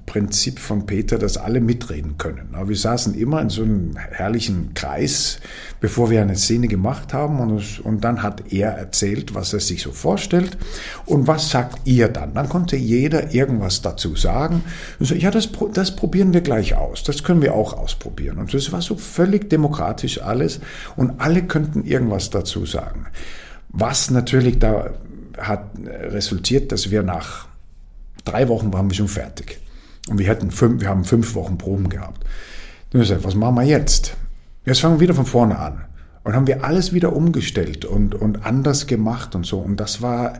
Prinzip von Peter, dass alle mitreden können. Wir saßen immer in so einem herrlichen Kreis, bevor wir eine Szene gemacht haben und, und dann hat er erzählt, was er sich so vorstellt und was sagt ihr dann. Dann konnte jeder irgendwas dazu sagen und so, ja, das, das probieren wir gleich aus, das können wir auch ausprobieren. Und das war so völlig demokratisch alles und alle könnten irgendwas dazu sagen. Was natürlich da hat resultiert, dass wir nach drei Wochen waren wir schon fertig. Und wir, hätten fünf, wir haben fünf Wochen Proben gehabt. Dann gesagt, was machen wir jetzt? Jetzt fangen wir wieder von vorne an. Und haben wir alles wieder umgestellt und, und anders gemacht und so. Und das war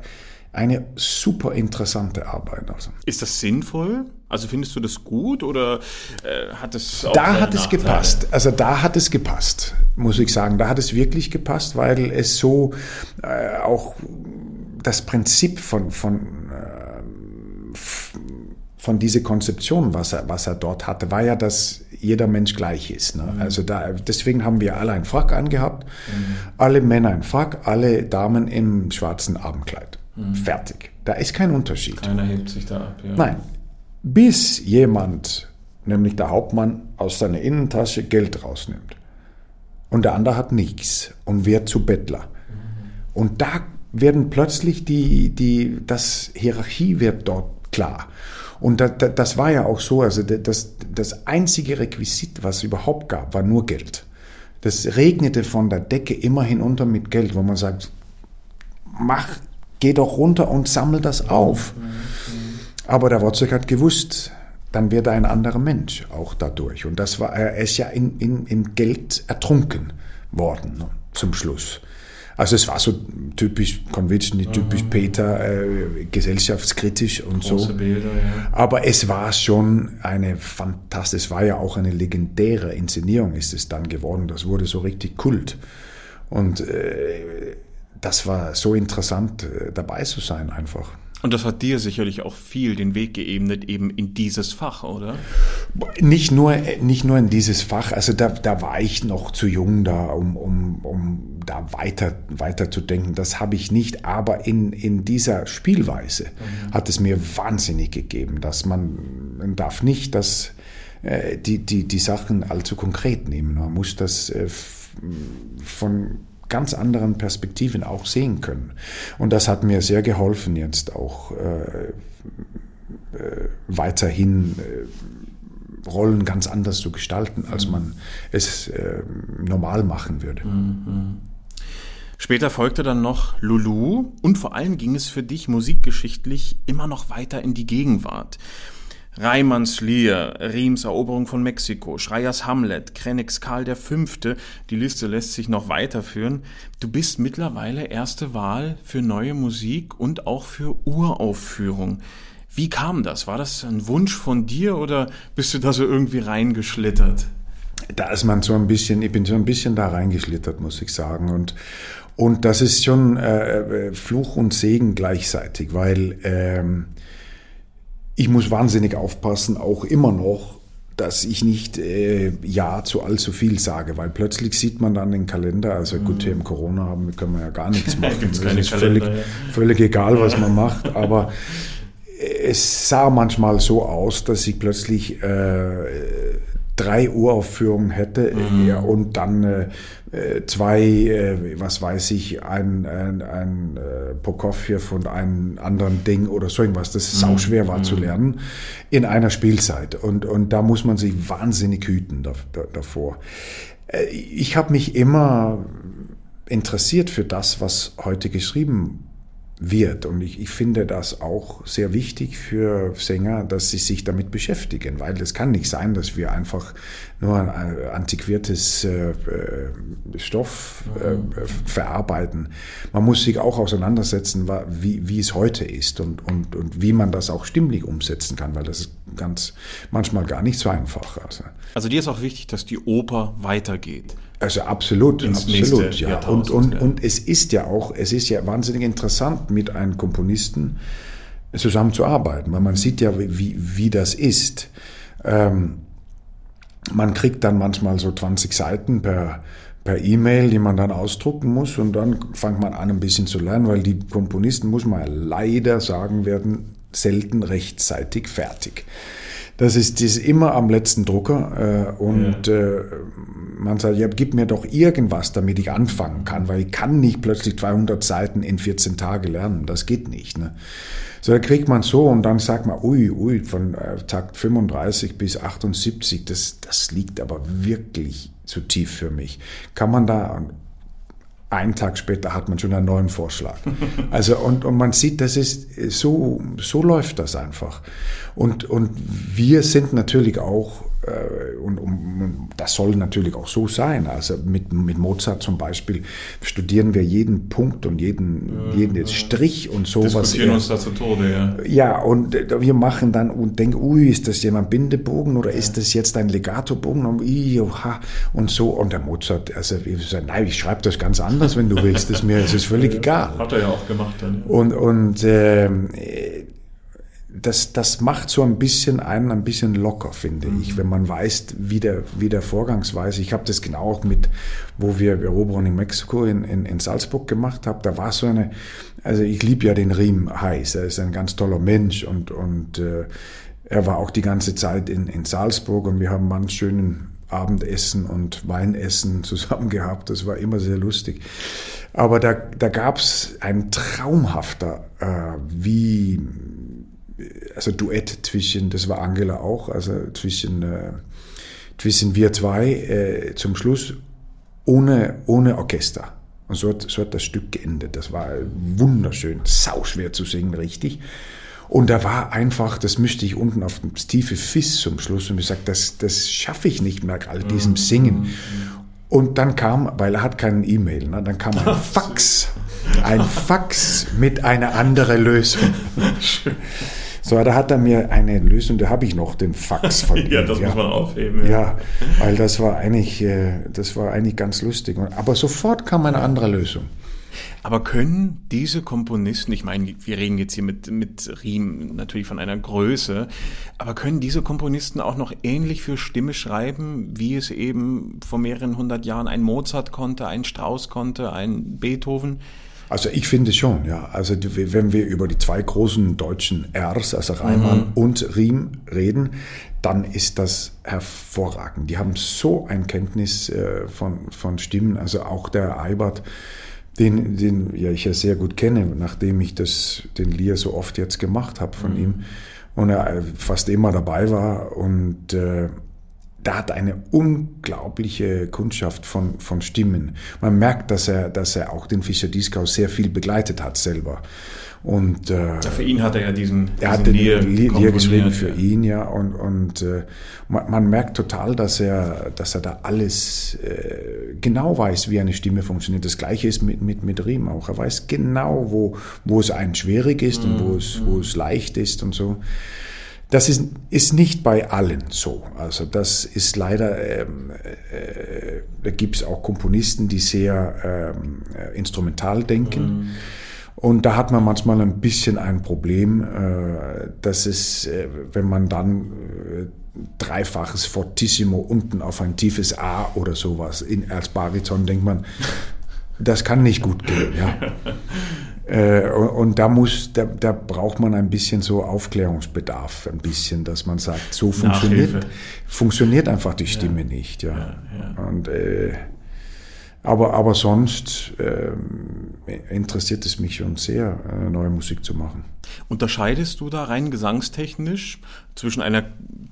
eine super interessante Arbeit. Also. Ist das sinnvoll? Also findest du das gut oder äh, hat es auch Da hat es gepasst. Also da hat es gepasst, muss ich sagen. Da hat es wirklich gepasst, weil es so äh, auch das Prinzip von, von äh, von dieser Konzeption, was er, was er dort hatte, war ja, dass jeder Mensch gleich ist. Ne? Mhm. Also da, deswegen haben wir alle einen Frack angehabt, mhm. alle Männer einen Frack, alle Damen im schwarzen Abendkleid. Mhm. Fertig. Da ist kein Unterschied. Keiner hebt sich da ab. Ja. Nein. Bis jemand, nämlich der Hauptmann, aus seiner Innentasche Geld rausnimmt. Und der andere hat nichts und wird zu Bettler. Mhm. Und da werden plötzlich die, die, das Hierarchie wird dort klar. Und das, das war ja auch so, also das, das einzige Requisit, was es überhaupt gab, war nur Geld. Das regnete von der Decke immer hinunter mit Geld, wo man sagt, mach, geh doch runter und sammel das auf. Aber der Wozzeck hat gewusst, dann wird er ein anderer Mensch auch dadurch. Und das war, er ist ja in, in, in Geld ertrunken worden zum Schluss. Also es war so typisch Konvitschny, typisch Peter, äh, gesellschaftskritisch und Große so. Bilder, ja. Aber es war schon eine fantastische, es war ja auch eine legendäre Inszenierung ist es dann geworden. Das wurde so richtig Kult. Und äh, das war so interessant, äh, dabei zu sein einfach. Und das hat dir sicherlich auch viel den Weg geebnet, eben in dieses Fach, oder? Nicht nur, nicht nur in dieses Fach. Also da, da war ich noch zu jung da, um, um, um da weiter, weiter zu denken. Das habe ich nicht. Aber in, in dieser Spielweise mhm. hat es mir wahnsinnig gegeben, dass man, man darf nicht das, äh, die, die, die Sachen allzu konkret nehmen. Man muss das äh, von ganz anderen Perspektiven auch sehen können. Und das hat mir sehr geholfen, jetzt auch äh, äh, weiterhin äh, Rollen ganz anders zu gestalten, als man es äh, normal machen würde. Mhm. Später folgte dann noch Lulu und vor allem ging es für dich musikgeschichtlich immer noch weiter in die Gegenwart. Reimanns Lear, Riems Eroberung von Mexiko, Schreiers Hamlet, Krennicks Karl V., die Liste lässt sich noch weiterführen. Du bist mittlerweile erste Wahl für neue Musik und auch für Uraufführung. Wie kam das? War das ein Wunsch von dir oder bist du da so irgendwie reingeschlittert? Da ist man so ein bisschen, ich bin so ein bisschen da reingeschlittert, muss ich sagen. Und, und das ist schon äh, äh Fluch und Segen gleichzeitig, weil ähm, ich muss wahnsinnig aufpassen, auch immer noch, dass ich nicht äh, Ja zu allzu viel sage, weil plötzlich sieht man dann den Kalender, also mhm. gut, hier im Corona haben, können wir ja gar nichts machen. Das ist völlig, ja. völlig egal, was man macht, aber es sah manchmal so aus, dass ich plötzlich äh, drei Uraufführungen hätte mhm. ja, und dann äh, äh, zwei, äh, was weiß ich, ein, ein, ein äh, Prokofjew von einem anderen Ding oder so irgendwas, das sau mhm. schwer war mhm. zu lernen, in einer Spielzeit. Und, und da muss man sich wahnsinnig hüten da, da, davor. Äh, ich habe mich immer interessiert für das, was heute geschrieben wird. Und ich, ich, finde das auch sehr wichtig für Sänger, dass sie sich damit beschäftigen, weil es kann nicht sein, dass wir einfach nur ein antiquiertes äh, äh Stoff äh, verarbeiten. Man muss sich auch auseinandersetzen, wie, wie es heute ist und, und, und wie man das auch stimmlich umsetzen kann, weil das ist ganz manchmal gar nicht so einfach. Also, also dir ist auch wichtig, dass die Oper weitergeht. Also absolut, Ins absolut, ja. Und, und, ja. und es ist ja auch, es ist ja wahnsinnig interessant, mit einem Komponisten zusammenzuarbeiten, weil man sieht ja, wie, wie das ist. Ähm, man kriegt dann manchmal so 20 Seiten per, per E-Mail, die man dann ausdrucken muss und dann fängt man an, ein bisschen zu lernen, weil die Komponisten, muss man leider sagen, werden selten rechtzeitig fertig. Das ist, ist immer am letzten Drucker äh, und ja. äh, man sagt, ja, gib mir doch irgendwas, damit ich anfangen kann, weil ich kann nicht plötzlich 200 Seiten in 14 Tage lernen, das geht nicht. Ne? So, da kriegt man so und dann sagt man, ui, ui, von äh, Takt 35 bis 78, das, das liegt aber wirklich zu tief für mich. Kann man da einen Tag später hat man schon einen neuen Vorschlag. Also und, und man sieht, das ist so so läuft das einfach. Und und wir sind natürlich auch und, und, das soll natürlich auch so sein. Also mit, mit Mozart zum Beispiel studieren wir jeden Punkt und jeden, ja, jeden ja. Strich und sowas. Diskutieren uns da zu Tode, ja. Ja, und wir machen dann und denken, ui, ist das jemand Bindebogen oder ja. ist das jetzt ein Legatobogen? Und, oha, und so. Und der Mozart, also ich sage, nein, ich schreibe das ganz anders, wenn du willst. Das ist mir, es ist völlig egal. Hat er ja auch gemacht dann. Und, und äh, das, das macht so ein bisschen einen ein bisschen locker, finde mhm. ich, wenn man weiß, wie der, wie der Vorgangsweise. Ich habe das genau auch mit, wo wir Eroberung in Mexiko in, in, in Salzburg gemacht haben. Da war so eine, also ich liebe ja den Riem heiß. Er ist ein ganz toller Mensch und, und äh, er war auch die ganze Zeit in, in Salzburg und wir haben einen schönen Abendessen und Weinessen zusammen gehabt. Das war immer sehr lustig. Aber da, da gab es ein traumhafter, äh, wie also Duett zwischen, das war Angela auch, also zwischen, äh, zwischen wir zwei äh, zum Schluss ohne, ohne Orchester. Und so hat, so hat das Stück geendet. Das war wunderschön, sauschwer zu singen, richtig. Und da war einfach, das müsste ich unten auf das tiefe Fiss zum Schluss und ich gesagt, das, das schaffe ich nicht mehr, all diesem mhm. Singen. Und dann kam, weil er hat keinen E-Mail, ne, dann kam ein Fax, ein Fax mit einer anderen Lösung. So, da hat er mir eine Lösung, da habe ich noch den Fax von ihm. ja, das ja. muss man aufheben. Ja. ja, weil das war eigentlich, äh, das war eigentlich ganz lustig. Aber sofort kam eine andere Lösung. Aber können diese Komponisten, ich meine, wir reden jetzt hier mit, mit Riem natürlich von einer Größe, aber können diese Komponisten auch noch ähnlich für Stimme schreiben, wie es eben vor mehreren hundert Jahren ein Mozart konnte, ein Strauss konnte, ein Beethoven? Also ich finde schon, ja. Also wenn wir über die zwei großen deutschen Rs, also Reimann mhm. und Riem reden, dann ist das hervorragend. Die haben so ein Kenntnis äh, von, von Stimmen. Also auch der Eibert, den, den ja, ich ja sehr gut kenne, nachdem ich das, den Lier so oft jetzt gemacht habe von mhm. ihm und er fast immer dabei war und äh, da hat eine unglaubliche Kundschaft von, von Stimmen. Man merkt, dass er, dass er auch den Fischer Dieskau sehr viel begleitet hat selber. Und, äh, ja, für ihn hat er ja diesen, diesen er hat den Lier geschrieben für ja. ihn, ja. Und, und äh, man, man, merkt total, dass er, dass er da alles äh, genau weiß, wie eine Stimme funktioniert. Das Gleiche ist mit, mit, mit Riem auch. Er weiß genau, wo, wo es einen schwierig ist mhm. und wo es, wo es leicht ist und so. Das ist, ist nicht bei allen so. Also das ist leider, ähm, äh, da gibt es auch Komponisten, die sehr ähm, äh, instrumental denken. Mhm. Und da hat man manchmal ein bisschen ein Problem, äh, dass es, äh, wenn man dann dreifaches Fortissimo unten auf ein tiefes A oder sowas in, als Bariton denkt man, das kann nicht gut gehen. Ja. Äh, und da muss, da, da braucht man ein bisschen so Aufklärungsbedarf, ein bisschen, dass man sagt, so funktioniert, funktioniert einfach die Stimme ja. nicht. Ja. ja, ja. Und, äh, aber, aber sonst äh, interessiert es mich schon sehr, äh, neue Musik zu machen. Unterscheidest du da rein gesangstechnisch zwischen einer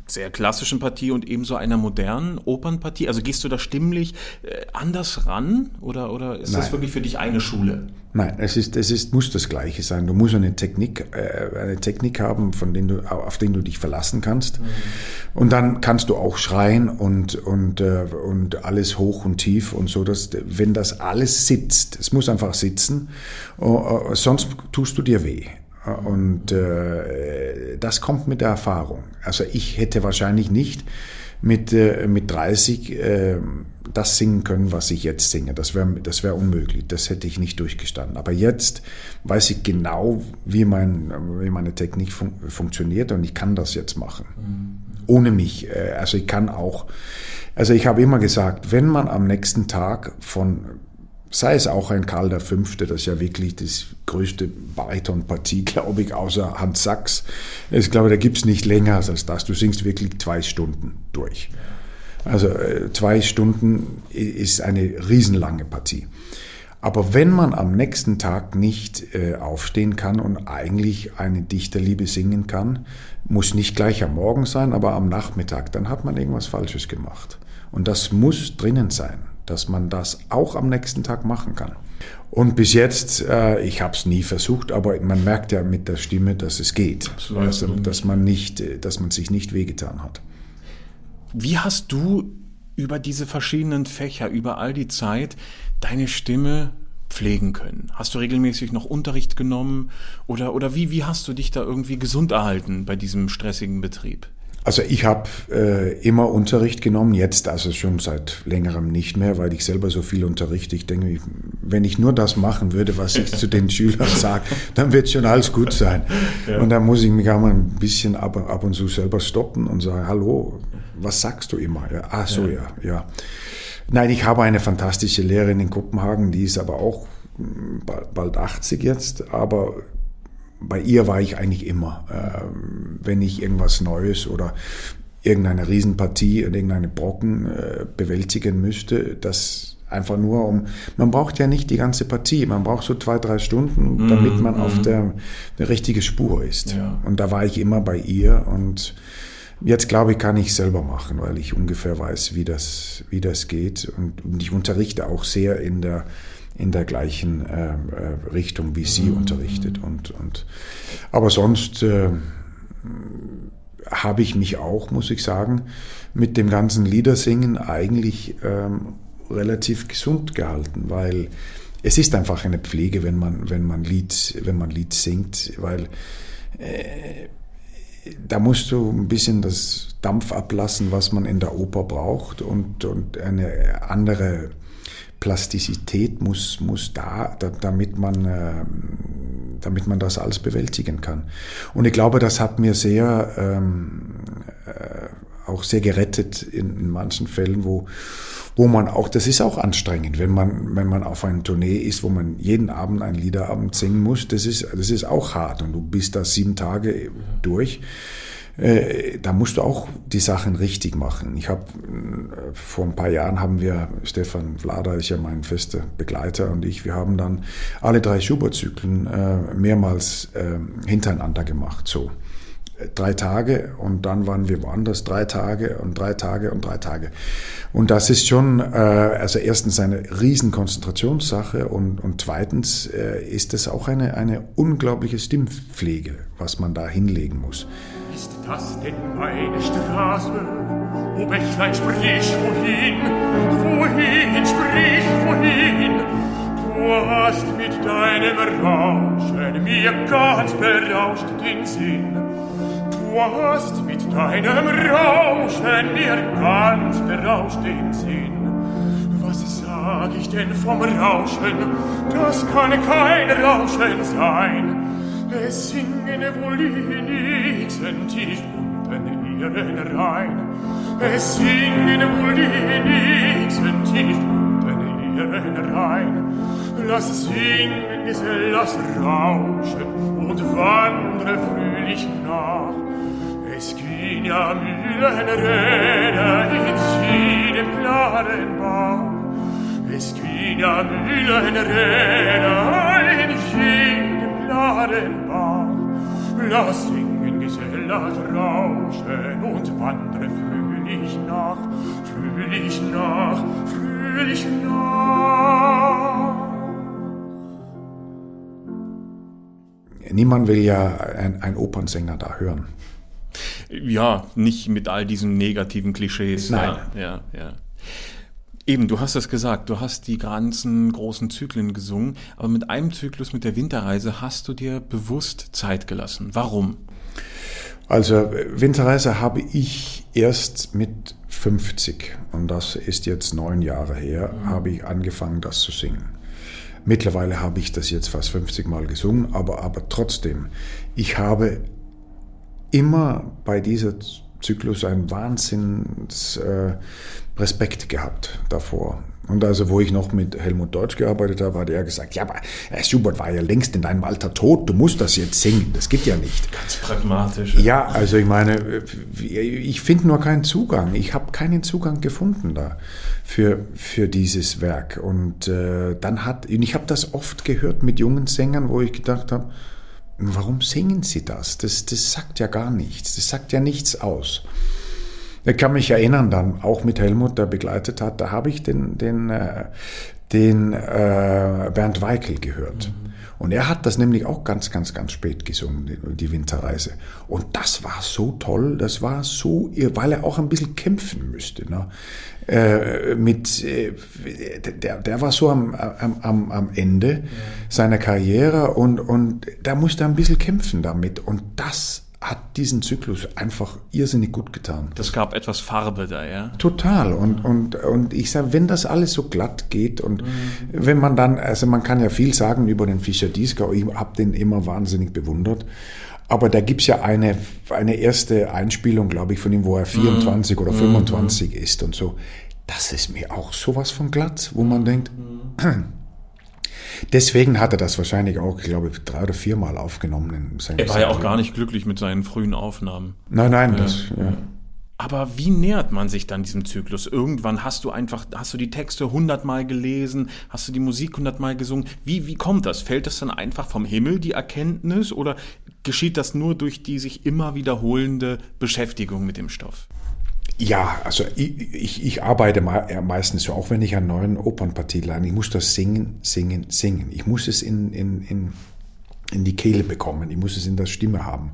sehr klassischen Partie und ebenso einer modernen Opernpartie? Also gehst du da stimmlich äh, anders ran oder, oder ist Nein. das wirklich für dich eine Schule? Nein, es ist, es ist, muss das Gleiche sein. Du musst eine Technik, äh, eine Technik haben, von denen du, auf den du dich verlassen kannst. Mhm. Und dann kannst du auch schreien und, und, äh, und alles hoch und tief und so, dass, wenn das alles sitzt, es muss einfach sitzen, sonst tust du dir weh. Und äh, das kommt mit der Erfahrung. Also ich hätte wahrscheinlich nicht mit, äh, mit 30 äh, das singen können, was ich jetzt singe. Das wäre das wär unmöglich. Das hätte ich nicht durchgestanden. Aber jetzt weiß ich genau, wie, mein, wie meine Technik fun funktioniert und ich kann das jetzt machen. Mhm. Ohne mich. Äh, also ich kann auch, also ich habe immer gesagt, wenn man am nächsten Tag von sei es auch ein Karl V., das ja wirklich das größte Baritonpartie, glaube ich, außer Hans Sachs. Ich glaube, da gibt's nicht länger als das. Du singst wirklich zwei Stunden durch. Also äh, zwei Stunden ist eine riesenlange Partie. Aber wenn man am nächsten Tag nicht äh, aufstehen kann und eigentlich eine Dichterliebe singen kann, muss nicht gleich am Morgen sein, aber am Nachmittag, dann hat man irgendwas Falsches gemacht. Und das muss drinnen sein dass man das auch am nächsten Tag machen kann. Und bis jetzt, äh, ich habe es nie versucht, aber man merkt ja mit der Stimme, dass es geht, also, dass man nicht, äh, dass man sich nicht wehgetan hat. Wie hast du über diese verschiedenen Fächer, über all die Zeit, deine Stimme pflegen können? Hast du regelmäßig noch Unterricht genommen oder, oder wie, wie hast du dich da irgendwie gesund erhalten bei diesem stressigen Betrieb? Also ich habe äh, immer Unterricht genommen, jetzt also schon seit längerem nicht mehr, weil ich selber so viel unterrichte. Ich denke, wenn ich nur das machen würde, was ich zu den Schülern sage, dann wird schon alles gut sein. Ja. Und dann muss ich mich auch mal ein bisschen ab, ab und zu selber stoppen und sagen, hallo, was sagst du immer? Ja, ach so, ja. ja, ja. Nein, ich habe eine fantastische Lehrerin in Kopenhagen, die ist aber auch hm, bald 80 jetzt, aber bei ihr war ich eigentlich immer, äh, wenn ich irgendwas Neues oder irgendeine Riesenpartie, irgendeine Brocken äh, bewältigen müsste, das einfach nur um, man braucht ja nicht die ganze Partie, man braucht so zwei, drei Stunden, damit man mm, auf mhm. der, der richtige Spur ist. Ja. Und da war ich immer bei ihr und Jetzt glaube ich, kann ich selber machen, weil ich ungefähr weiß, wie das, wie das geht. Und, und ich unterrichte auch sehr in der in der gleichen äh, äh, Richtung, wie sie unterrichtet. Und, und, aber sonst äh, habe ich mich auch, muss ich sagen, mit dem ganzen Liedersingen eigentlich ähm, relativ gesund gehalten, weil es ist einfach eine Pflege, wenn man, wenn man Lied, wenn man Lied singt, weil äh, da musst du ein bisschen das Dampf ablassen, was man in der Oper braucht und, und eine andere Plastizität muss, muss da, da damit, man, äh, damit man das alles bewältigen kann. Und ich glaube, das hat mir sehr, ähm, äh, auch sehr gerettet in, in manchen Fällen, wo, wo man auch, das ist auch anstrengend, wenn man, wenn man auf einer Tournee ist, wo man jeden Abend einen Liederabend singen muss, das ist, das ist auch hart und du bist da sieben Tage durch. Äh, da musst du auch die Sachen richtig machen. Ich habe äh, vor ein paar Jahren haben wir Stefan Vlada ist ja mein fester Begleiter und ich, wir haben dann alle drei Schubert-Zyklen äh, mehrmals hintereinander gemacht. So drei Tage und dann waren wir woanders drei Tage und drei Tage und drei Tage. Und das ist schon, also erstens eine riesen Konzentrationssache und, und zweitens ist es auch eine, eine unglaubliche Stimmpflege, was man da hinlegen muss. Ist das denn meine Straße? O Bächlein, sprich wohin? Wohin, sprich wohin? Du hast mit deinem Rauschen mir ganz berauscht den Sinn. Du hast mit deinem Rauschen mir ganz berauscht den Sinn. Was sag ich denn vom Rauschen? Das kann kein Rauschen sein. Es singen wohl die Nixen tief unten ihren Rhein. Es singen wohl die Nixen tief unten ihren Rhein. Lass singen, lass rauschen und wandre fröhlich nach. Es gehen ja Mühlenräder in jedem klaren Bach. Es gehen ja Mühlenräder in jedem klaren Bach. Lass singen, Gesell, lass rauschen und wandre fröhlich nach, fröhlich nach, fröhlich nach. Niemand will ja ein, ein Opernsänger da hören. Ja, nicht mit all diesen negativen Klischees. Nein. Ja, ja, ja. Eben, du hast es gesagt, du hast die ganzen großen Zyklen gesungen, aber mit einem Zyklus, mit der Winterreise, hast du dir bewusst Zeit gelassen. Warum? Also Winterreise habe ich erst mit 50, und das ist jetzt neun Jahre her, mhm. habe ich angefangen, das zu singen. Mittlerweile habe ich das jetzt fast 50 Mal gesungen, aber, aber trotzdem, ich habe immer bei dieser Zyklus einen Wahnsinns äh, Respekt gehabt davor. Und also, wo ich noch mit Helmut Deutsch gearbeitet habe, hat er gesagt, ja, aber Herr Schubert war ja längst in deinem Alter tot, du musst das jetzt singen, das geht ja nicht. Ganz pragmatisch. Ja, also ich meine, ich finde nur keinen Zugang. Ich habe keinen Zugang gefunden da für, für dieses Werk. Und äh, dann hat, und ich habe das oft gehört mit jungen Sängern, wo ich gedacht habe, warum singen sie das? das? Das sagt ja gar nichts, das sagt ja nichts aus. Ich kann mich erinnern dann, auch mit Helmut, der begleitet hat, da habe ich den, den, äh, den äh, Bernd Weikel gehört. Mhm. Und er hat das nämlich auch ganz, ganz, ganz spät gesungen, die Winterreise. Und das war so toll, das war so, weil er auch ein bisschen kämpfen müsste. Ne? Äh, mit, äh, der, der war so am, am, am Ende ja. seiner Karriere und, und da musste er ein bisschen kämpfen damit. Und das hat diesen Zyklus einfach irrsinnig gut getan. Das gab etwas Farbe da, ja? Total. Und, und, und ich sage, wenn das alles so glatt geht und mhm. wenn man dann, also man kann ja viel sagen über den Fischer Diesker, ich habe den immer wahnsinnig bewundert. Aber da gibt's ja eine, eine erste Einspielung, glaube ich, von ihm, wo er 24 mhm. oder 25 mhm. ist und so. Das ist mir auch sowas von glatt, wo man denkt, mhm. Deswegen hat er das wahrscheinlich auch, ich glaube, drei oder viermal aufgenommen. er war ja auch gar nicht glücklich mit seinen frühen Aufnahmen. Nein, nein, das, ja. Aber wie nähert man sich dann diesem Zyklus? Irgendwann hast du einfach, hast du die Texte hundertmal gelesen, hast du die Musik hundertmal gesungen. Wie, wie kommt das? Fällt das dann einfach vom Himmel, die Erkenntnis, oder geschieht das nur durch die sich immer wiederholende Beschäftigung mit dem Stoff? Ja, also ich, ich, ich arbeite meistens so, auch wenn ich an neuen Opernpartie lerne, ich muss das singen, singen, singen. Ich muss es in, in, in in die Kehle bekommen. Ich muss es in der Stimme haben,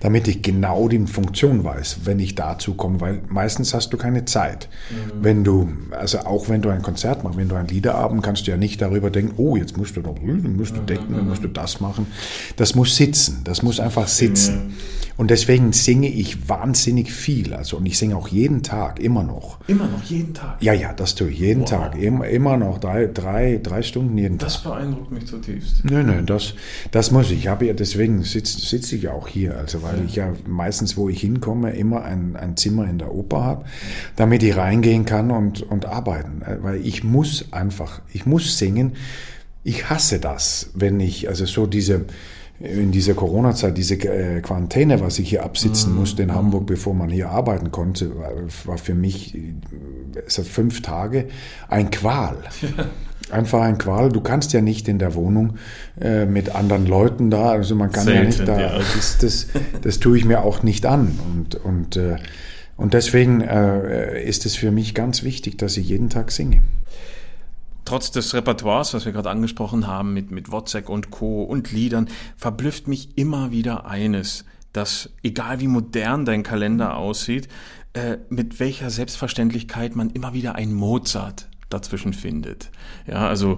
damit ich genau die Funktion weiß, wenn ich dazu komme, weil meistens hast du keine Zeit. Mhm. Wenn du, also auch wenn du ein Konzert machst, wenn du ein Liederabend, kannst du ja nicht darüber denken, oh, jetzt musst du noch, dann musst du mhm. decken, dann musst du das machen. Das muss sitzen, das muss einfach sitzen. Und deswegen singe ich wahnsinnig viel, also und ich singe auch jeden Tag, immer noch. Immer noch, jeden Tag? Ja, ja, das tue ich jeden wow. Tag, immer, immer noch, drei, drei, drei Stunden jeden das Tag. Das beeindruckt mich zutiefst. Nein, nein, das, das muss ich. Ich habe ja, deswegen sitze sitz ich auch hier, also weil ja. ich ja meistens, wo ich hinkomme, immer ein, ein Zimmer in der Oper habe, damit ich reingehen kann und, und arbeiten. Äh, weil ich muss einfach, ich muss singen. Ich hasse das, wenn ich, also so diese, in dieser Corona-Zeit, diese äh, Quarantäne, was ich hier absitzen mm. musste in Hamburg, bevor man hier arbeiten konnte, war, für mich also fünf Tage ein Qual. einfach ein Qual. Du kannst ja nicht in der Wohnung äh, mit anderen Leuten da, also man kann Selten, ja nicht da, ja. Das, das, das tue ich mir auch nicht an. Und, und, äh, und deswegen äh, ist es für mich ganz wichtig, dass ich jeden Tag singe. Trotz des Repertoires, was wir gerade angesprochen haben, mit, mit Wozzeck und Co. und Liedern, verblüfft mich immer wieder eines, dass egal wie modern dein Kalender aussieht, äh, mit welcher Selbstverständlichkeit man immer wieder ein Mozart dazwischen findet. Ja, also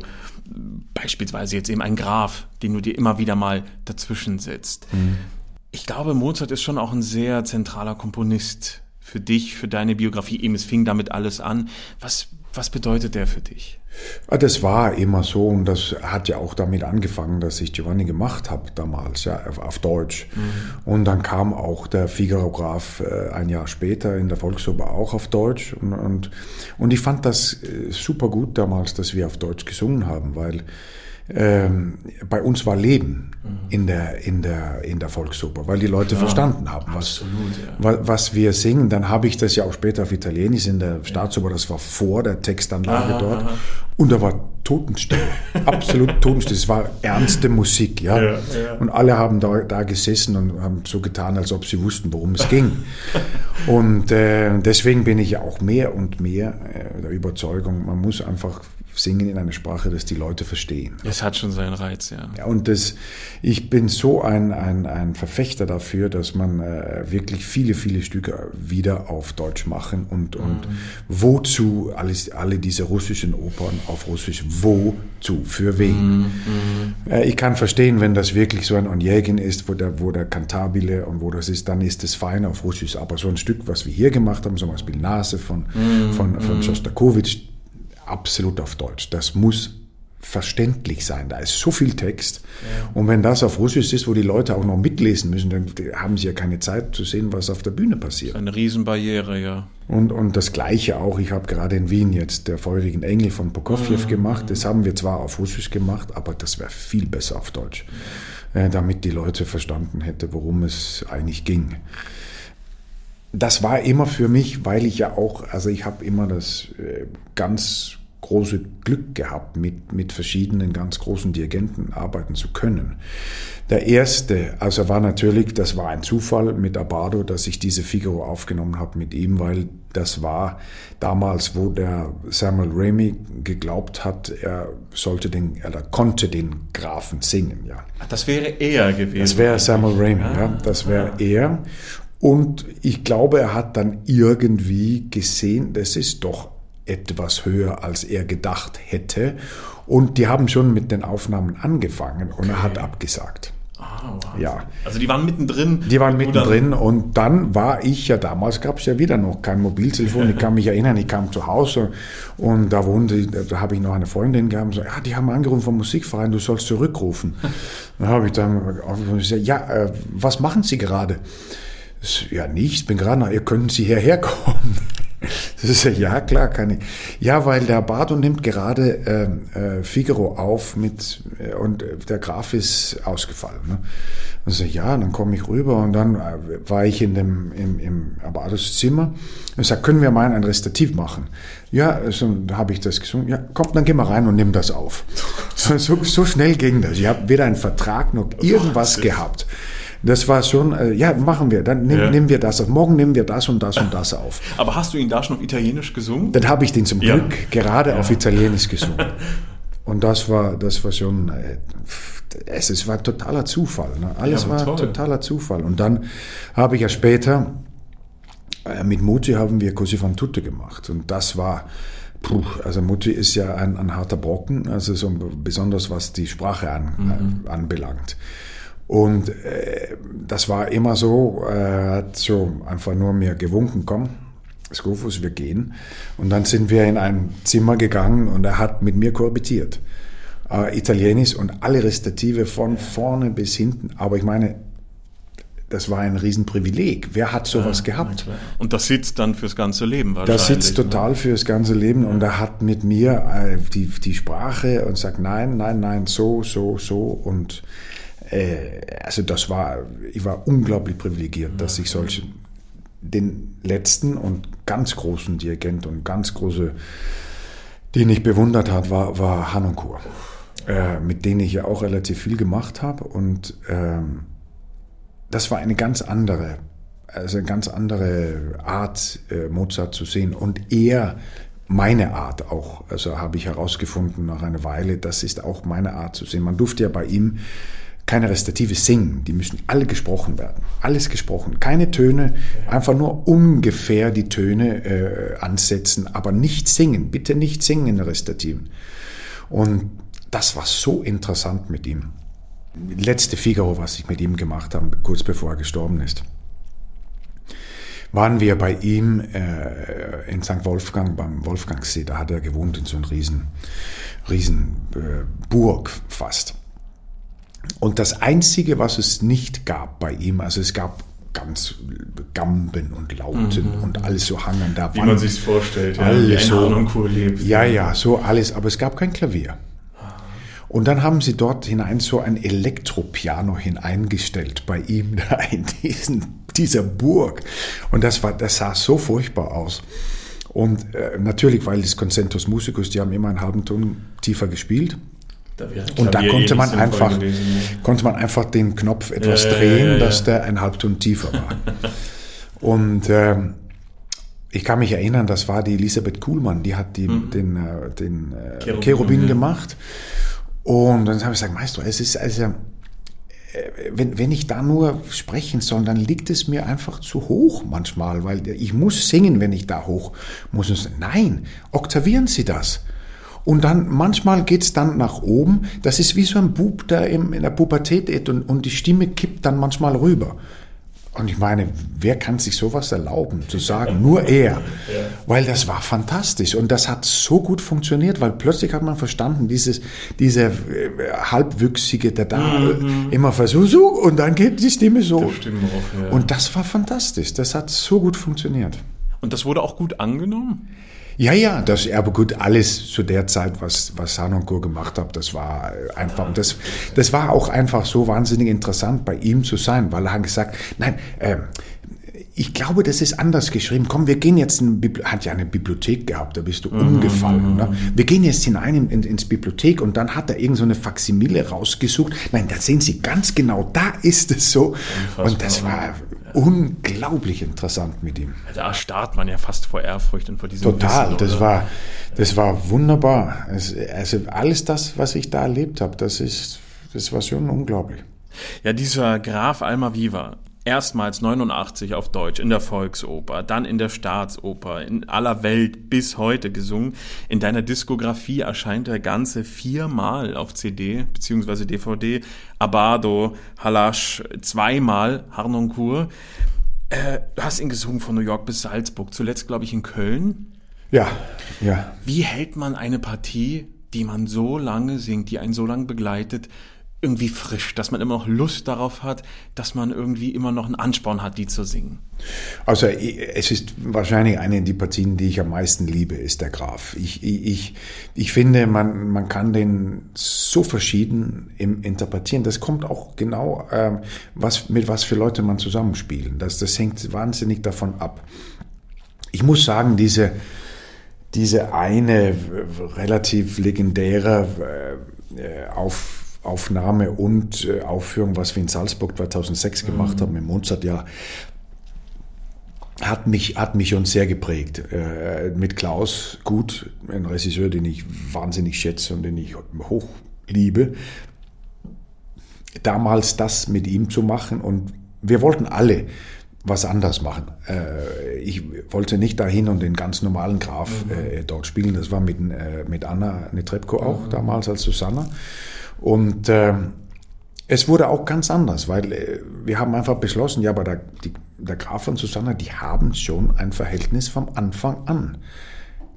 beispielsweise jetzt eben ein Graf, den du dir immer wieder mal dazwischen setzt. Mhm. Ich glaube, Mozart ist schon auch ein sehr zentraler Komponist für dich, für deine Biografie. Eben, es fing damit alles an. Was, was bedeutet der für dich? Ah, das war immer so und das hat ja auch damit angefangen, dass ich Giovanni gemacht habe damals, ja, auf, Deutsch. Mhm. Und dann kam auch der Figaro-Graf äh, ein Jahr später in der Volksoper auch auf Deutsch. Und, und, und ich fand das äh, super gut damals, dass wir auf Deutsch gesungen haben, weil ähm, bei uns war Leben. In, der, in, der, in der Volksoper, weil die Leute ja, verstanden haben, was, absolut, ja. was wir singen. Dann habe ich das ja auch später auf Italienisch in der Staatsoper, das war vor der Textanlage aha, dort. Aha. Und da war Totenstille, absolut Totenstille. Es war ernste Musik, ja? ja. Und alle haben da, da gesessen und haben so getan, als ob sie wussten, worum es ging. und äh, deswegen bin ich ja auch mehr und mehr äh, der Überzeugung, man muss einfach singen in einer Sprache, dass die Leute verstehen. Es hat schon seinen Reiz, ja. ja und das, ich bin so ein, ein, ein Verfechter dafür, dass man äh, wirklich viele, viele Stücke wieder auf Deutsch machen und, und mhm. wozu alles, alle diese russischen Opern auf Russisch, wozu, für wen. Mhm. Äh, ich kann verstehen, wenn das wirklich so ein Onjegin ist, wo der, wo der Kantabile und wo das ist, dann ist es fein auf Russisch. Aber so ein Stück, was wir hier gemacht haben, zum Beispiel Nase von, mhm. von, von mhm. Shostakovich, absolut auf Deutsch. Das muss verständlich sein. Da ist so viel Text. Ja. Und wenn das auf Russisch ist, wo die Leute auch noch mitlesen müssen, dann haben sie ja keine Zeit zu sehen, was auf der Bühne passiert. Eine Riesenbarriere, ja. Und, und das Gleiche auch, ich habe gerade in Wien jetzt der feurigen Engel von Prokofjew mhm. gemacht. Das haben wir zwar auf Russisch gemacht, aber das wäre viel besser auf Deutsch, äh, damit die Leute verstanden hätten, worum es eigentlich ging. Das war immer für mich, weil ich ja auch, also ich habe immer das äh, ganz große Glück gehabt, mit, mit verschiedenen ganz großen Dirigenten arbeiten zu können. Der erste, also war natürlich, das war ein Zufall mit Abado, dass ich diese Figaro aufgenommen habe mit ihm, weil das war damals, wo der Samuel Ramey geglaubt hat, er sollte den, er konnte den Grafen singen, ja. Das wäre er gewesen. Das wäre Samuel Ramey, ja, ja das wäre ja. er. Und ich glaube, er hat dann irgendwie gesehen, das ist doch etwas höher, als er gedacht hätte. Und die haben schon mit den Aufnahmen angefangen und okay. er hat abgesagt. Ah, ja. Also die waren mittendrin. Die waren mittendrin und dann war ich ja damals gab es ja wieder noch kein Mobiltelefon. Ich kann mich erinnern, ich kam zu Hause und da wohnte, da habe ich noch eine Freundin gehabt und so, ja, die haben angerufen vom Musikverein, du sollst zurückrufen. dann habe ich dann gesagt, ja, äh, was machen Sie gerade? Ja, nichts, bin gerade, ihr können Sie hierher kommen. Das ist ja, ja klar, kann ich. Ja, weil der Bardo nimmt gerade ähm, äh, Figaro auf mit äh, und der Graf ist ausgefallen. Ne? Also ja, dann komme ich rüber und dann äh, war ich in dem im, im Abados Zimmer und sag, können wir mal ein Restativ machen? Ja, so, da habe ich das gesungen. Ja, komm, dann geh mal rein und nimm das auf. So, so, so schnell ging das. Ich habe weder einen Vertrag noch irgendwas gehabt. Das war schon, äh, ja, machen wir, dann nehm, ja. nehmen wir das auf. Morgen nehmen wir das und das und das auf. Aber hast du ihn da schon auf Italienisch gesungen? Dann habe ich den zum Glück ja. gerade ja. auf Italienisch gesungen. Und das war, das war schon, äh, es, es war totaler Zufall. Ne? Alles war toll. totaler Zufall. Und dann habe ich ja später, äh, mit Mutti haben wir Così fan tutte gemacht. Und das war, Puh, also Mutti ist ja ein, ein harter Brocken, also so besonders was die Sprache an, mhm. äh, anbelangt. Und äh, das war immer so, er hat so einfach nur mir gewunken, komm, Skofus, wir gehen. Und dann sind wir in ein Zimmer gegangen und er hat mit mir kohabitiert. Äh, Italienisch und alle Restative von vorne bis hinten. Aber ich meine, das war ein Riesenprivileg. Wer hat sowas ja, gehabt? Und das sitzt dann fürs ganze Leben wahrscheinlich. Das sitzt ne? total fürs ganze Leben und er hat mit mir äh, die, die Sprache und sagt, nein, nein, nein, so, so, so und äh, also das war, ich war unglaublich privilegiert, dass ich solche, den letzten und ganz großen Dirigent und ganz große, den ich bewundert habe, war, war Hanonkur, äh, mit denen ich ja auch relativ viel gemacht habe und ähm, das war eine ganz andere, also eine ganz andere Art, äh, Mozart zu sehen und er meine Art auch, also habe ich herausgefunden nach einer Weile, das ist auch meine Art zu sehen. Man durfte ja bei ihm keine Restative singen, die müssen alle gesprochen werden. Alles gesprochen. Keine Töne, einfach nur ungefähr die Töne äh, ansetzen, aber nicht singen. Bitte nicht singen in der Restativen. Und das war so interessant mit ihm. Letzte Figaro, was ich mit ihm gemacht habe, kurz bevor er gestorben ist, waren wir bei ihm äh, in St. Wolfgang, beim Wolfgangsee. Da hat er gewohnt in so einer riesen, riesen äh, Burg fast. Und das Einzige, was es nicht gab bei ihm, also es gab ganz Gamben und Lauten mhm. und alles so hangen da. Wie man sich vorstellt, ja, alles so, Ja, ja, so alles, aber es gab kein Klavier. Und dann haben sie dort hinein so ein Elektropiano hineingestellt bei ihm da in diesen, dieser Burg. Und das war, das sah so furchtbar aus. Und äh, natürlich, weil das Concentus Musicus, die haben immer einen halben Ton tiefer gespielt. Da und da konnte man einfach, konnte man einfach den Knopf etwas ja, drehen, ja, ja, dass der ein Halbton tiefer war. und ähm, ich kann mich erinnern, das war die Elisabeth Kuhlmann, die hat die, mhm. den, äh, den äh, Cherubin gemacht. Und dann habe ich gesagt, Meister, es ist also, äh, wenn, wenn ich da nur sprechen soll, dann liegt es mir einfach zu hoch manchmal, weil ich muss singen, wenn ich da hoch muss. Nein, oktavieren Sie das. Und dann manchmal geht's dann nach oben. Das ist wie so ein Bub, der in der Pubertät ist und, und die Stimme kippt dann manchmal rüber. Und ich meine, wer kann sich sowas erlauben, zu sagen? Nur er. weil das war fantastisch und das hat so gut funktioniert, weil plötzlich hat man verstanden, dieses, dieser äh, halbwüchsige, der da mhm. immer versucht, so, und dann geht die Stimme so. Das stimmt auch, ja. Und das war fantastisch, das hat so gut funktioniert. Und das wurde auch gut angenommen? Ja, ja, das, aber gut, alles zu der Zeit, was, was Sanoncourt gemacht hat, das war einfach, das, das war auch einfach so wahnsinnig interessant, bei ihm zu sein, weil er hat gesagt, nein, äh, ich glaube, das ist anders geschrieben. Komm, wir gehen jetzt in hat ja eine Bibliothek gehabt, da bist du mhm. umgefallen. Ne? Wir gehen jetzt hinein in, in, ins Bibliothek und dann hat er irgend so eine Faximile rausgesucht. Nein, da sehen Sie ganz genau, da ist es so. Unfassbar. Und das war unglaublich interessant mit ihm. Da starrt man ja fast vor Ehrfurcht und vor diesem Total, Wissen, das war das war wunderbar. Also alles das, was ich da erlebt habe, das ist das war schon unglaublich. Ja, dieser Graf Almaviva, erstmals 89 auf Deutsch in der Volksoper, dann in der Staatsoper, in aller Welt bis heute gesungen. In deiner Diskografie erscheint er ganze viermal auf CD bzw. DVD. Abado, Halasch, zweimal Harnoncourt. Äh, du hast ihn gesungen von New York bis Salzburg, zuletzt glaube ich in Köln. Ja, ja. Wie hält man eine Partie, die man so lange singt, die einen so lange begleitet, irgendwie frisch, dass man immer noch Lust darauf hat, dass man irgendwie immer noch einen Ansporn hat, die zu singen. Also es ist wahrscheinlich eine der Partien, die ich am meisten liebe, ist der Graf. Ich, ich, ich finde, man, man kann den so verschieden interpretieren. Das kommt auch genau, ähm, was, mit was für Leute man zusammenspielen. Das, das hängt wahnsinnig davon ab. Ich muss sagen, diese, diese eine relativ legendäre äh, auf Aufnahme und äh, Aufführung, was wir in Salzburg 2006 mhm. gemacht haben, im Mozartjahr, hat mich, hat mich uns sehr geprägt. Äh, mit Klaus Gut, ein Regisseur, den ich wahnsinnig schätze und den ich hoch liebe, damals das mit ihm zu machen und wir wollten alle was anders machen. Äh, ich wollte nicht dahin und den ganz normalen Graf mhm. äh, dort spielen. Das war mit, äh, mit Anna Netrebko auch mhm. damals als Susanna. Und äh, es wurde auch ganz anders, weil äh, wir haben einfach beschlossen, ja, aber der, die, der Graf und Susanna, die haben schon ein Verhältnis vom Anfang an.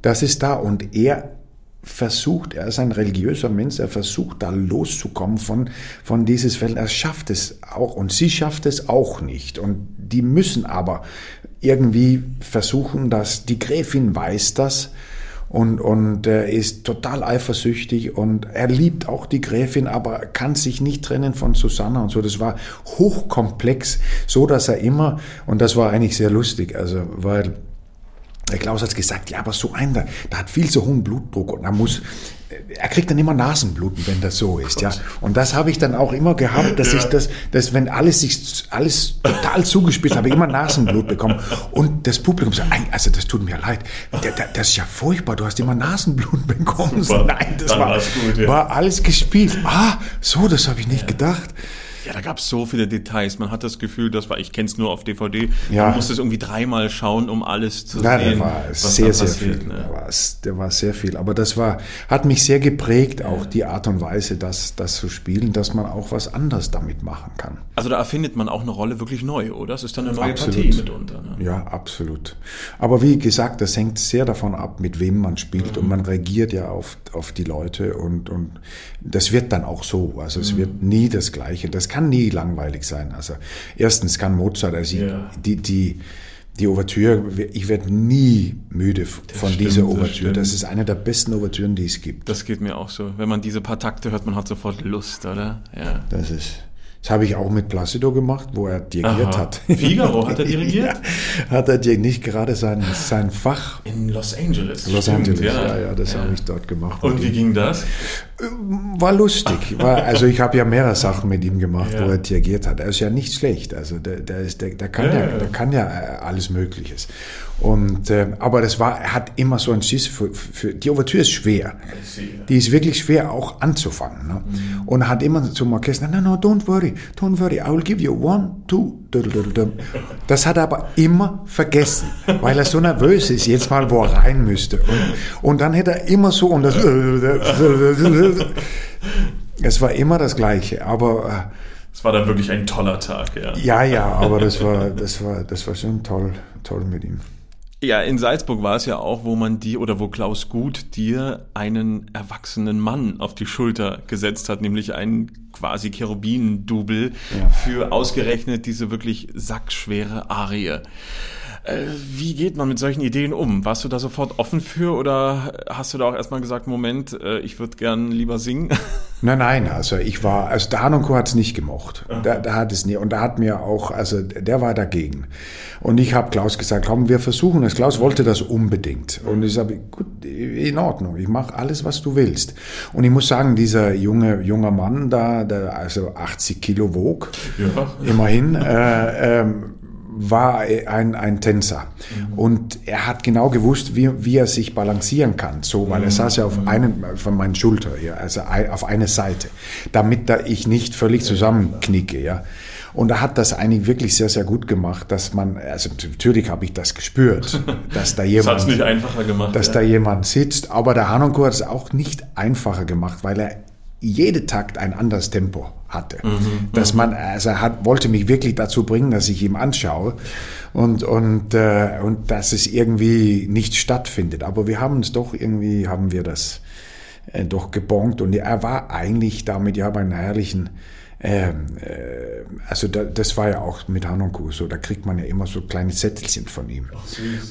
Das ist da und er versucht, er ist ein religiöser Mensch, er versucht da loszukommen von, von dieses Feld. Er schafft es auch und sie schafft es auch nicht. Und die müssen aber irgendwie versuchen, dass die Gräfin weiß das und, und er ist total eifersüchtig und er liebt auch die Gräfin, aber kann sich nicht trennen von Susanna und so. Das war hochkomplex, so dass er immer, und das war eigentlich sehr lustig, also, weil der Klaus hat gesagt, ja, aber so einer, der, hat viel zu hohen Blutdruck und er muss, er kriegt dann immer Nasenbluten, wenn das so ist, ja. Und das habe ich dann auch immer gehabt, dass ja. ich das, dass wenn alles sich, alles total zugespitzt, habe ich immer Nasenblut bekommen. Und das Publikum sagt, also das tut mir leid, das ist ja furchtbar, du hast immer Nasenblut bekommen. Super. Nein, das war, gut, ja. war alles gespielt. Ah, so, das habe ich nicht ja. gedacht. Ja, da gab es so viele Details. Man hat das Gefühl, das war, ich kenne es nur auf DVD. Ja. Man musste es irgendwie dreimal schauen, um alles zu ja, sehen. Der war sehr, sehr viel. Ne? War, der war sehr viel. Aber das war, hat mich sehr geprägt, auch die Art und Weise, das, das zu spielen, dass man auch was anderes damit machen kann. Also da erfindet man auch eine Rolle wirklich neu, oder? Das ist dann eine neue absolut. Partie mitunter. Ne? Ja, absolut. Aber wie gesagt, das hängt sehr davon ab, mit wem man spielt. Mhm. Und man reagiert ja auf, auf die Leute und, und das wird dann auch so. Also es mhm. wird nie das Gleiche. Das kann nie langweilig sein. Also erstens kann Mozart, also ja. die, die, die Ouvertüre, ich werde nie müde von stimmt, dieser Ouvertüre. Das, das, ist eine der besten Ouvertüren, die es gibt. Das geht mir auch so. Wenn man diese paar Takte hört, man hat sofort Lust, oder? Ja. Das ist. Das habe ich auch mit Placido gemacht, wo er dirigiert Aha. hat. Figaro hat er dirigiert? ja, hat er nicht gerade sein, sein Fach. In Los Angeles. Los Stimmt, Angeles, ja, ja, ja das ja. habe ich dort gemacht. Und wie ging das? War lustig. War, also ich habe ja mehrere Sachen mit ihm gemacht, wo er dirigiert hat. Er ist ja nicht schlecht. Also der, der, ist, der, der, kann, ja, der kann ja äh, alles Mögliches. Und, äh, aber das war, er hat immer so ein Schiss für, für die Ouvertüre ist schwer. Die ist wirklich schwer auch anzufangen. Ne? Mhm. Und er hat immer zum Orchester, no, no, don't worry, don't worry, I will give you one, two, das hat er aber immer vergessen, weil er so nervös ist, jetzt mal, wo er rein müsste. Und, und dann hätte er immer so, und das, es war immer das Gleiche, aber, es war dann wirklich ein toller Tag, ja. Ja, ja, aber das war, das war, das war schon toll, toll mit ihm. Ja, in Salzburg war es ja auch, wo man die oder wo Klaus Gut dir einen erwachsenen Mann auf die Schulter gesetzt hat, nämlich einen quasi Cherubinen-Double ja. für ausgerechnet diese wirklich sackschwere Arie. Äh, wie geht man mit solchen Ideen um? Warst du da sofort offen für oder hast du da auch erstmal gesagt, Moment, äh, ich würde gern lieber singen? Nein, nein, also ich war, also der Hanonko hat es nicht gemocht. Da, da hat es nie. Und da hat mir auch, also der war dagegen. Und ich habe Klaus gesagt, komm, wir versuchen es. Klaus wollte das unbedingt. Und ich sage, gut, in Ordnung, ich mache alles, was du willst. Und ich muss sagen, dieser junge, junger Mann da, der also 80 Kilo wog, ja. immerhin, äh, ähm, war ein, ein Tänzer. Mhm. Und er hat genau gewusst, wie, wie er sich balancieren kann. So, weil er saß ja auf mhm. einem, von meinen Schulter, ja, also auf eine Seite, damit da ich nicht völlig zusammenknicke, ja. Und er hat das eigentlich wirklich sehr, sehr gut gemacht, dass man, also natürlich habe ich das gespürt, dass da jemand, das nicht einfacher gemacht, dass ja. da jemand sitzt. Aber der Hanonko hat es auch nicht einfacher gemacht, weil er jede Takt ein anderes Tempo hatte. Mhm, dass man, also er hat, wollte mich wirklich dazu bringen, dass ich ihm anschaue und, und, äh, und dass es irgendwie nicht stattfindet. Aber wir haben es doch irgendwie, haben wir das äh, doch gebongt und er war eigentlich damit, ja, bei einer herrlichen ähm, äh, also da, das war ja auch mit Hanonku so, da kriegt man ja immer so kleine Zettelchen von ihm, Ach,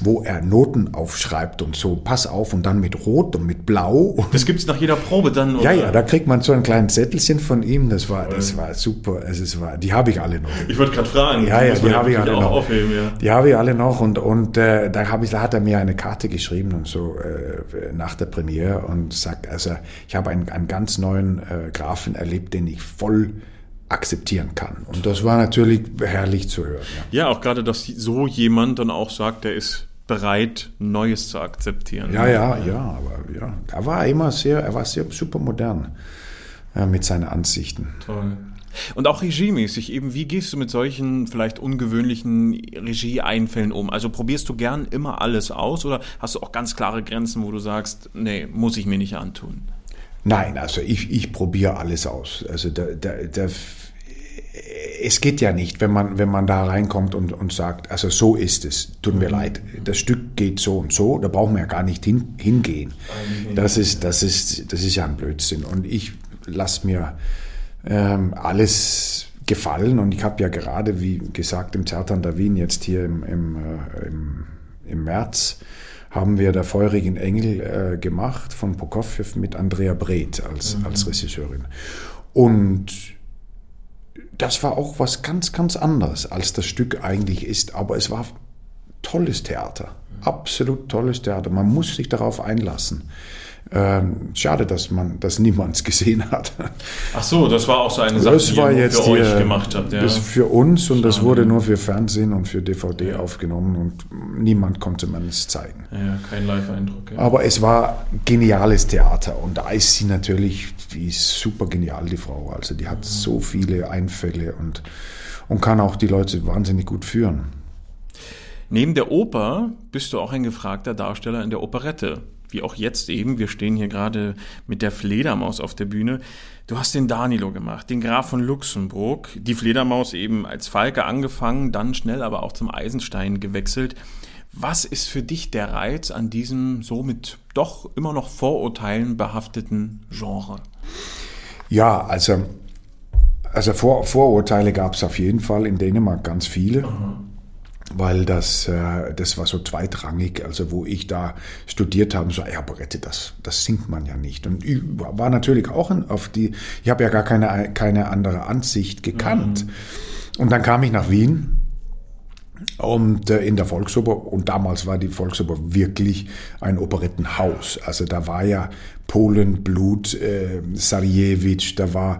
wo er Noten aufschreibt und so, pass auf und dann mit Rot und mit Blau. Das gibt's nach jeder Probe dann? Oder? Ja, ja, da kriegt man so ein kleines Zettelchen von ihm, das war, das war super, also es war, die habe ich alle noch. Ich wollte gerade fragen. Ja, ja, die habe ich alle noch. Aufheben, ja. Die habe ich alle noch und, und äh, da, hab ich, da hat er mir eine Karte geschrieben und so äh, nach der Premiere und sagt, also ich habe einen, einen ganz neuen äh, Grafen erlebt, den ich voll akzeptieren kann. Und das war natürlich herrlich zu hören. Ja, ja auch gerade, dass so jemand dann auch sagt, er ist bereit, Neues zu akzeptieren. Ja, ja, ja, aber ja, er war immer sehr, er war sehr super modern ja, mit seinen Ansichten. Toll. Und auch regiemäßig eben, wie gehst du mit solchen vielleicht ungewöhnlichen Regieeinfällen um? Also probierst du gern immer alles aus oder hast du auch ganz klare Grenzen, wo du sagst, nee, muss ich mir nicht antun? Nein, also ich, ich probiere alles aus. Also der, der, der, es geht ja nicht, wenn man, wenn man da reinkommt und, und sagt, also so ist es, tut mir mhm. leid, das Stück geht so und so, da brauchen wir ja gar nicht hin, hingehen. Das ist, das, ist, das ist ja ein Blödsinn. Und ich lasse mir ähm, alles gefallen und ich habe ja gerade, wie gesagt, im Zertan der Wien jetzt hier im, im, äh, im, im März haben wir der feurigen Engel äh, gemacht von Prokofjew mit Andrea Breth als, mhm. als Regisseurin. Und das war auch was ganz, ganz anderes, als das Stück eigentlich ist. Aber es war tolles Theater, absolut tolles Theater. Man muss sich darauf einlassen. Ähm, schade, dass man, dass niemand gesehen hat. Ach so, das war auch so eine Sache, das die war ihr jetzt für hier, euch gemacht habt. Ja. Das für uns und das wurde nur für Fernsehen und für DVD ja. aufgenommen und niemand konnte man es zeigen. Ja, kein Live-Eindruck. Ja. Aber es war geniales Theater und da ist sie natürlich, die ist super genial, die Frau. Also die hat so viele Einfälle und, und kann auch die Leute wahnsinnig gut führen. Neben der Oper bist du auch ein gefragter Darsteller in der Operette wie auch jetzt eben, wir stehen hier gerade mit der Fledermaus auf der Bühne. Du hast den Danilo gemacht, den Graf von Luxemburg, die Fledermaus eben als Falke angefangen, dann schnell aber auch zum Eisenstein gewechselt. Was ist für dich der Reiz an diesem so mit doch immer noch Vorurteilen behafteten Genre? Ja, also, also Vor Vorurteile gab es auf jeden Fall in Dänemark ganz viele. Mhm weil das, äh, das war so zweitrangig, also wo ich da studiert habe, so, ja, Barette, das, das singt man ja nicht. Und ich war natürlich auch auf die, ich habe ja gar keine, keine andere Ansicht gekannt. Mhm. Und dann kam ich nach Wien und äh, in der Volksoper, und damals war die Volksoper wirklich ein Operettenhaus. Also da war ja Polen, Blut, äh, Sarjewitsch, da war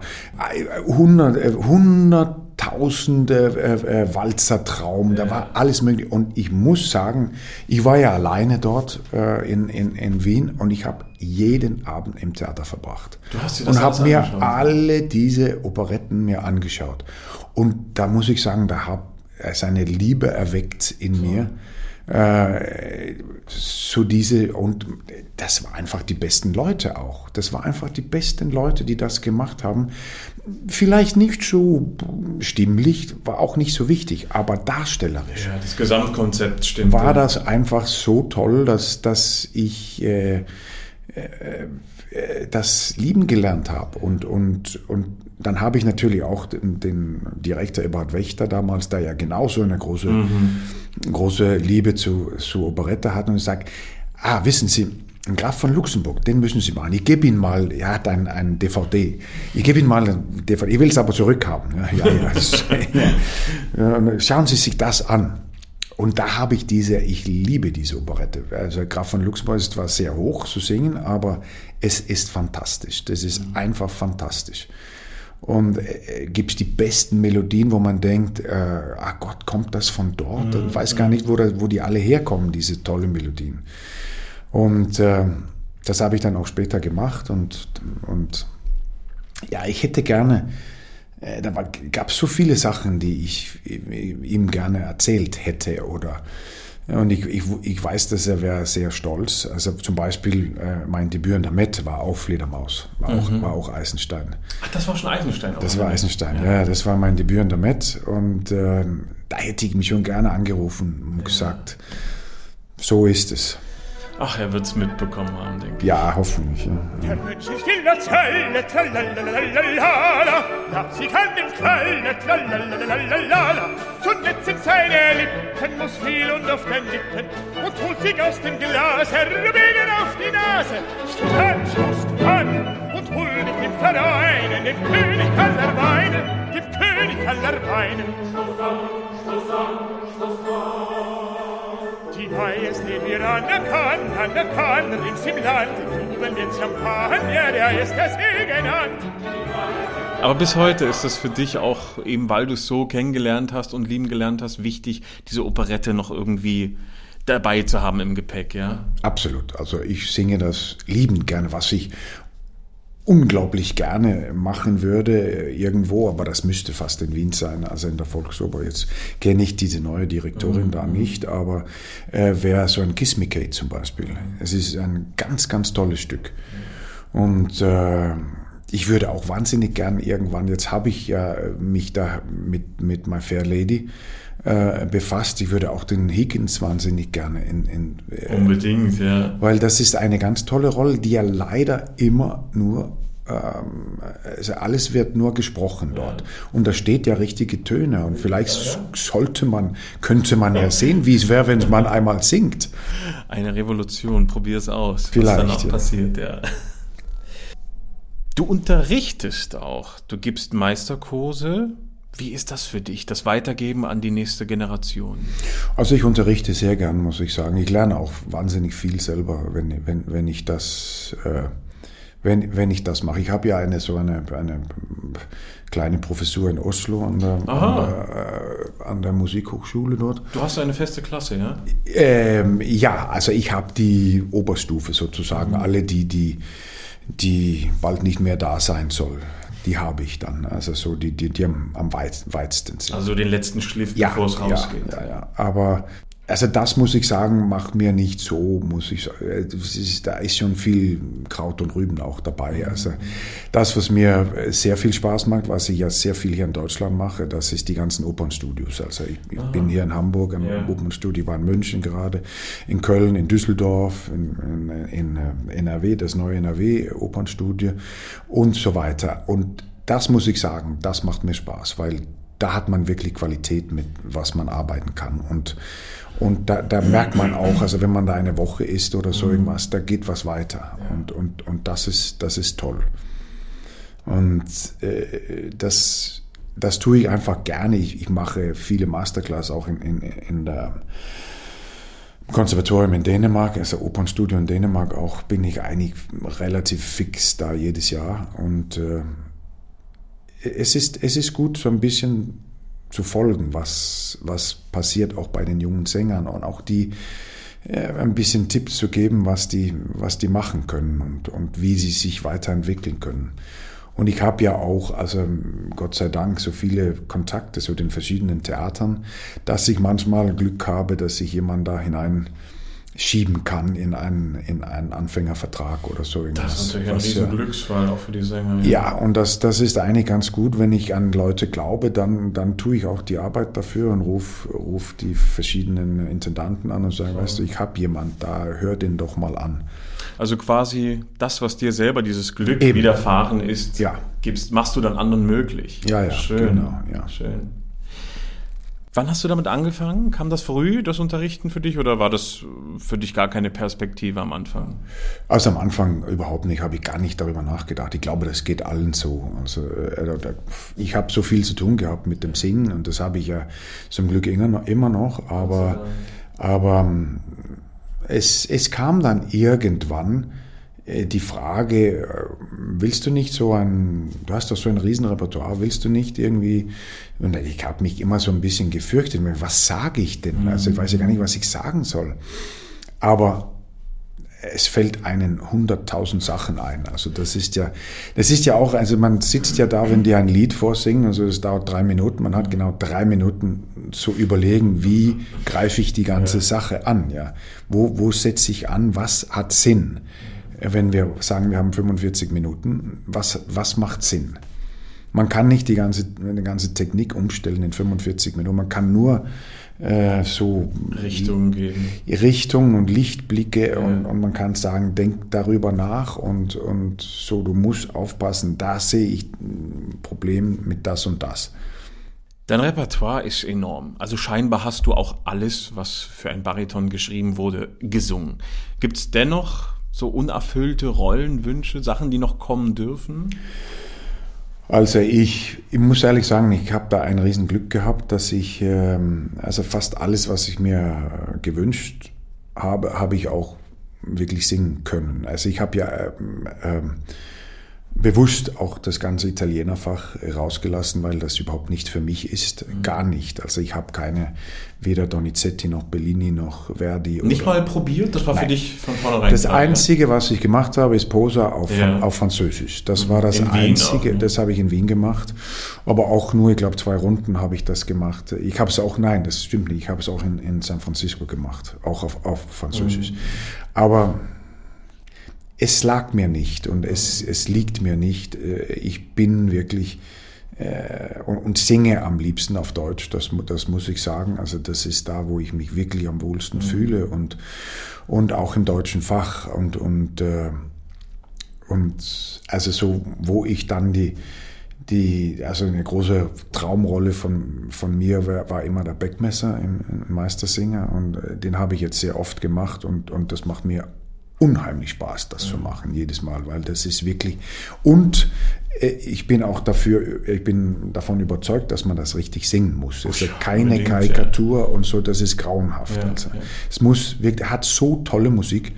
äh, hundert, hunderttausende äh, äh, Walzertraum, ja. da war alles möglich. Und ich muss sagen, ich war ja alleine dort äh, in, in, in Wien und ich habe jeden Abend im Theater verbracht. Du hast dir das und habe mir alle diese Operetten mir angeschaut. Und da muss ich sagen, da habe es eine Liebe erweckt in so. mir Äh, so diese, und das war einfach die besten Leute auch. Das war einfach die besten Leute, die das gemacht haben. Vielleicht nicht so stimmlich, war auch nicht so wichtig, aber darstellerisch. Ja, das Gesamtkonzept stimmt. War das einfach so toll, dass, dass ich äh, äh, das lieben gelernt habe. Und, und, und dann habe ich natürlich auch den, den Direktor Eberhard Wächter damals, der ja genauso eine große, mhm. große Liebe zu, zu Operette hat und sagt, ah, wissen Sie, ein Graf von Luxemburg, den müssen Sie machen. Ich gebe Ihnen mal, er hat ein, ein DVD. Ich gebe Ihnen mal ein DVD. Ich will es aber zurückhaben. Ja, ja, ja. Schauen Sie sich das an. Und da habe ich diese, ich liebe diese Operette. Also Graf von Luxemburg ist zwar sehr hoch zu singen, aber es ist fantastisch. Das ist mhm. einfach fantastisch. Und äh, gibt es die besten Melodien, wo man denkt, äh, ah Gott, kommt das von dort? Mhm. Und weiß gar nicht, wo, da, wo die alle herkommen, diese tollen Melodien. Und äh, das habe ich dann auch später gemacht und, und ja, ich hätte gerne, äh, da gab es so viele Sachen, die ich ihm gerne erzählt hätte oder und ich, ich, ich weiß, dass er wäre sehr stolz. Also zum Beispiel äh, mein Debüt in der Met war auch Fledermaus, war, mhm. auch, war auch Eisenstein. Ach, das war schon Eisenstein? Das war Eisenstein, ja. ja. Das war mein Debüt in der Met und äh, da hätte ich mich schon gerne angerufen und ja. gesagt, so ist es. Ach, er wird's mitbekommen haben, denke ich. Ja, hoffentlich. Ja. Der Mensch ist in der Zelle, tralalalala, ja, sie kann dem Quelle, tralalalala, zu netzen seine Lippen, muss viel und auf den Lippen, und holt sich aus dem Glas, Rubinen auf die Nase, stoßt an, stoßt an, und huldigt dem Vereinen, dem König aller Weine, dem König aller Weine. Stoßt an, stoßt an, stoßt an. Die Majestät wir anerkannt, anerkannt, rings im Land, jubeln den Champagner, der ist der See genannt. Aber bis heute ist es für dich auch, eben weil du es so kennengelernt hast und lieben gelernt hast, wichtig, diese Operette noch irgendwie dabei zu haben im Gepäck, ja? Absolut. Also ich singe das liebend gerne, was ich unglaublich gerne machen würde irgendwo, aber das müsste fast in Wien sein, also in der Volksoper. Jetzt kenne ich diese neue Direktorin mhm. da nicht, aber äh, wäre so ein Kiss Me Kate zum Beispiel. Es ist ein ganz, ganz tolles Stück. Und äh, ich würde auch wahnsinnig gern irgendwann, jetzt habe ich ja mich da mit, mit My Fair Lady äh, befasst. Ich würde auch den Higgins wahnsinnig gerne in, in äh, unbedingt, ja, weil das ist eine ganz tolle Rolle, die ja leider immer nur ähm, also alles wird nur gesprochen dort. Und da steht ja richtige Töne. Und vielleicht sollte man, könnte man ja sehen, wie es wäre, wenn man einmal singt. Eine Revolution, probier es aus. Vielleicht. Was dann auch ja. passiert, ja. Du unterrichtest auch. Du gibst Meisterkurse. Wie ist das für dich, das Weitergeben an die nächste Generation? Also ich unterrichte sehr gern, muss ich sagen. Ich lerne auch wahnsinnig viel selber, wenn, wenn, wenn ich das äh, wenn, wenn ich das mache. Ich habe ja eine so eine, eine kleine Professur in Oslo an der, an der, äh, an der, Musikhochschule dort. Du hast eine feste Klasse, ja? Ähm, ja, also ich habe die Oberstufe sozusagen, mhm. alle die, die, die bald nicht mehr da sein soll. Die habe ich dann, also so die, die, die am, am weit, weitsten sind. Also den letzten Schliff, ja, bevor es rausgeht. Ja, ja, ja. Aber also das muss ich sagen, macht mir nicht so, muss ich sagen. da ist schon viel Kraut und Rüben auch dabei. Also das, was mir sehr viel Spaß macht, was ich ja sehr viel hier in Deutschland mache, das ist die ganzen Opernstudios. Also ich, ich bin hier in Hamburg im ja. Opernstudio, war in München gerade, in Köln, in Düsseldorf, in, in, in NRW, das neue NRW Opernstudio und so weiter. Und das muss ich sagen, das macht mir Spaß, weil da hat man wirklich Qualität mit, was man arbeiten kann. Und und da, da merkt man auch, also wenn man da eine Woche ist oder so mhm. irgendwas, da geht was weiter. Und, und, und das, ist, das ist toll. Und äh, das, das tue ich einfach gerne. Ich, ich mache viele Masterclass auch in, in, in der Konservatorium in Dänemark, also Opernstudio in Dänemark auch, bin ich eigentlich relativ fix da jedes Jahr. Und äh, es, ist, es ist gut, so ein bisschen zu folgen, was, was passiert auch bei den jungen Sängern und auch die äh, ein bisschen Tipps zu geben, was die, was die machen können und, und wie sie sich weiterentwickeln können. Und ich habe ja auch, also Gott sei Dank, so viele Kontakte zu den verschiedenen Theatern, dass ich manchmal Glück habe, dass ich jemanden da hinein schieben kann in einen, in einen Anfängervertrag oder so irgendwas. Das ist natürlich ein riesen Glücksfall auch für die Sänger. Ja, ja und das, das ist eigentlich ganz gut, wenn ich an Leute glaube, dann, dann tue ich auch die Arbeit dafür und rufe ruf die verschiedenen Intendanten an und sage, so. weißt du, ich habe jemand da, hör den doch mal an. Also quasi das, was dir selber dieses Glück Eben. widerfahren ist, ja. gibst, machst du dann anderen möglich. Ja, ja, schön. Genau, ja. Schön. Wann hast du damit angefangen? Kam das früh, das Unterrichten für dich, oder war das für dich gar keine Perspektive am Anfang? Also am Anfang überhaupt nicht, habe ich gar nicht darüber nachgedacht. Ich glaube, das geht allen so. Also äh, ich habe so viel zu tun gehabt mit dem Singen und das habe ich ja zum Glück immer noch, aber, aber ähm, es, es kam dann irgendwann, äh, die Frage, äh, willst du nicht so ein, du hast doch so ein Riesenrepertoire, willst du nicht irgendwie, und ich habe mich immer so ein bisschen gefürchtet, was sage ich denn? Also ich weiß ja gar nicht, was ich sagen soll. Aber es fällt einen hunderttausend Sachen ein. Also das ist ja, das ist ja auch, also man sitzt ja da, wenn die ein Lied vorsingen, also das dauert drei Minuten, man hat genau drei Minuten zu überlegen, wie greife ich die ganze Sache an, ja. Wo, wo setze ich an, was hat Sinn? Wenn wir sagen, wir haben 45 Minuten, was, was macht Sinn? Man kann nicht die ganze, die ganze Technik umstellen in 45 Minuten. Man kann nur äh, so Richtung geben. Richtung und Lichtblicke ja. und, und, man kann sagen, denk darüber nach und, und so, du musst aufpassen, da sehe ich ein Problem mit das und das. Dein Repertoire ist enorm. Also scheinbar hast du auch alles, was für ein Bariton geschrieben wurde, gesungen. Gibt es dennoch so unerfüllte Rollenwünsche, Sachen, die noch kommen dürfen? Also ich, ich muss ehrlich sagen, ich habe da ein Riesenglück gehabt, dass ich, ähm, also fast alles, was ich mir gewünscht habe, habe ich auch wirklich singen können. Also ich habe ja ähm, ähm, bewusst auch das ganze Italienerfach rausgelassen, weil das überhaupt nicht für mich ist. Mhm. Gar nicht. Also ich habe keine, weder Donizetti noch Bellini noch Verdi. Nicht mal probiert? Das war Nein. für dich von vornherein Das klar, Einzige, ja? was ich gemacht habe, ist Posa auf, ja. auf Französisch. Das war das in Einzige. Auch, ne? Das habe ich in Wien gemacht. Aber auch nur, ich glaube, zwei Runden habe ich das gemacht. Ich habe es auch, nein, das stimmt nicht. Ich habe es auch in, in San Francisco gemacht. Auch auf, auf Französisch. Mhm. Aber es lag mir nicht und es, es liegt mir nicht. Äh, ich bin wirklich äh, und, und, singe am liebsten auf Deutsch, das, das muss ich sagen. Also das ist da, wo ich mich wirklich am wohlsten mhm. fühle und, und auch im deutschen Fach und, und, äh, und also so, wo ich dann die, die, also eine große Traumrolle von, von mir war, war immer der Beckmesser im, im Meistersinger und den habe ich jetzt sehr oft gemacht und, und das macht mir unheimlich Spaß, das zu machen, jedes Mal, weil das ist wirklich, und äh, ich bin auch dafür, ich bin davon überzeugt, dass man das richtig singen muss. Es ist keine Karikatur ja. und so, das ist grauenhaft. Ja, also. ja. Es muss wirklich, hat so tolle Musik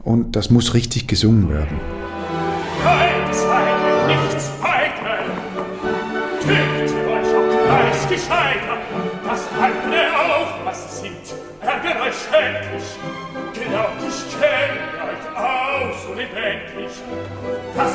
und das muss richtig gesungen werden. Kein nichts weiter, tötet euch auch gleich gescheitert,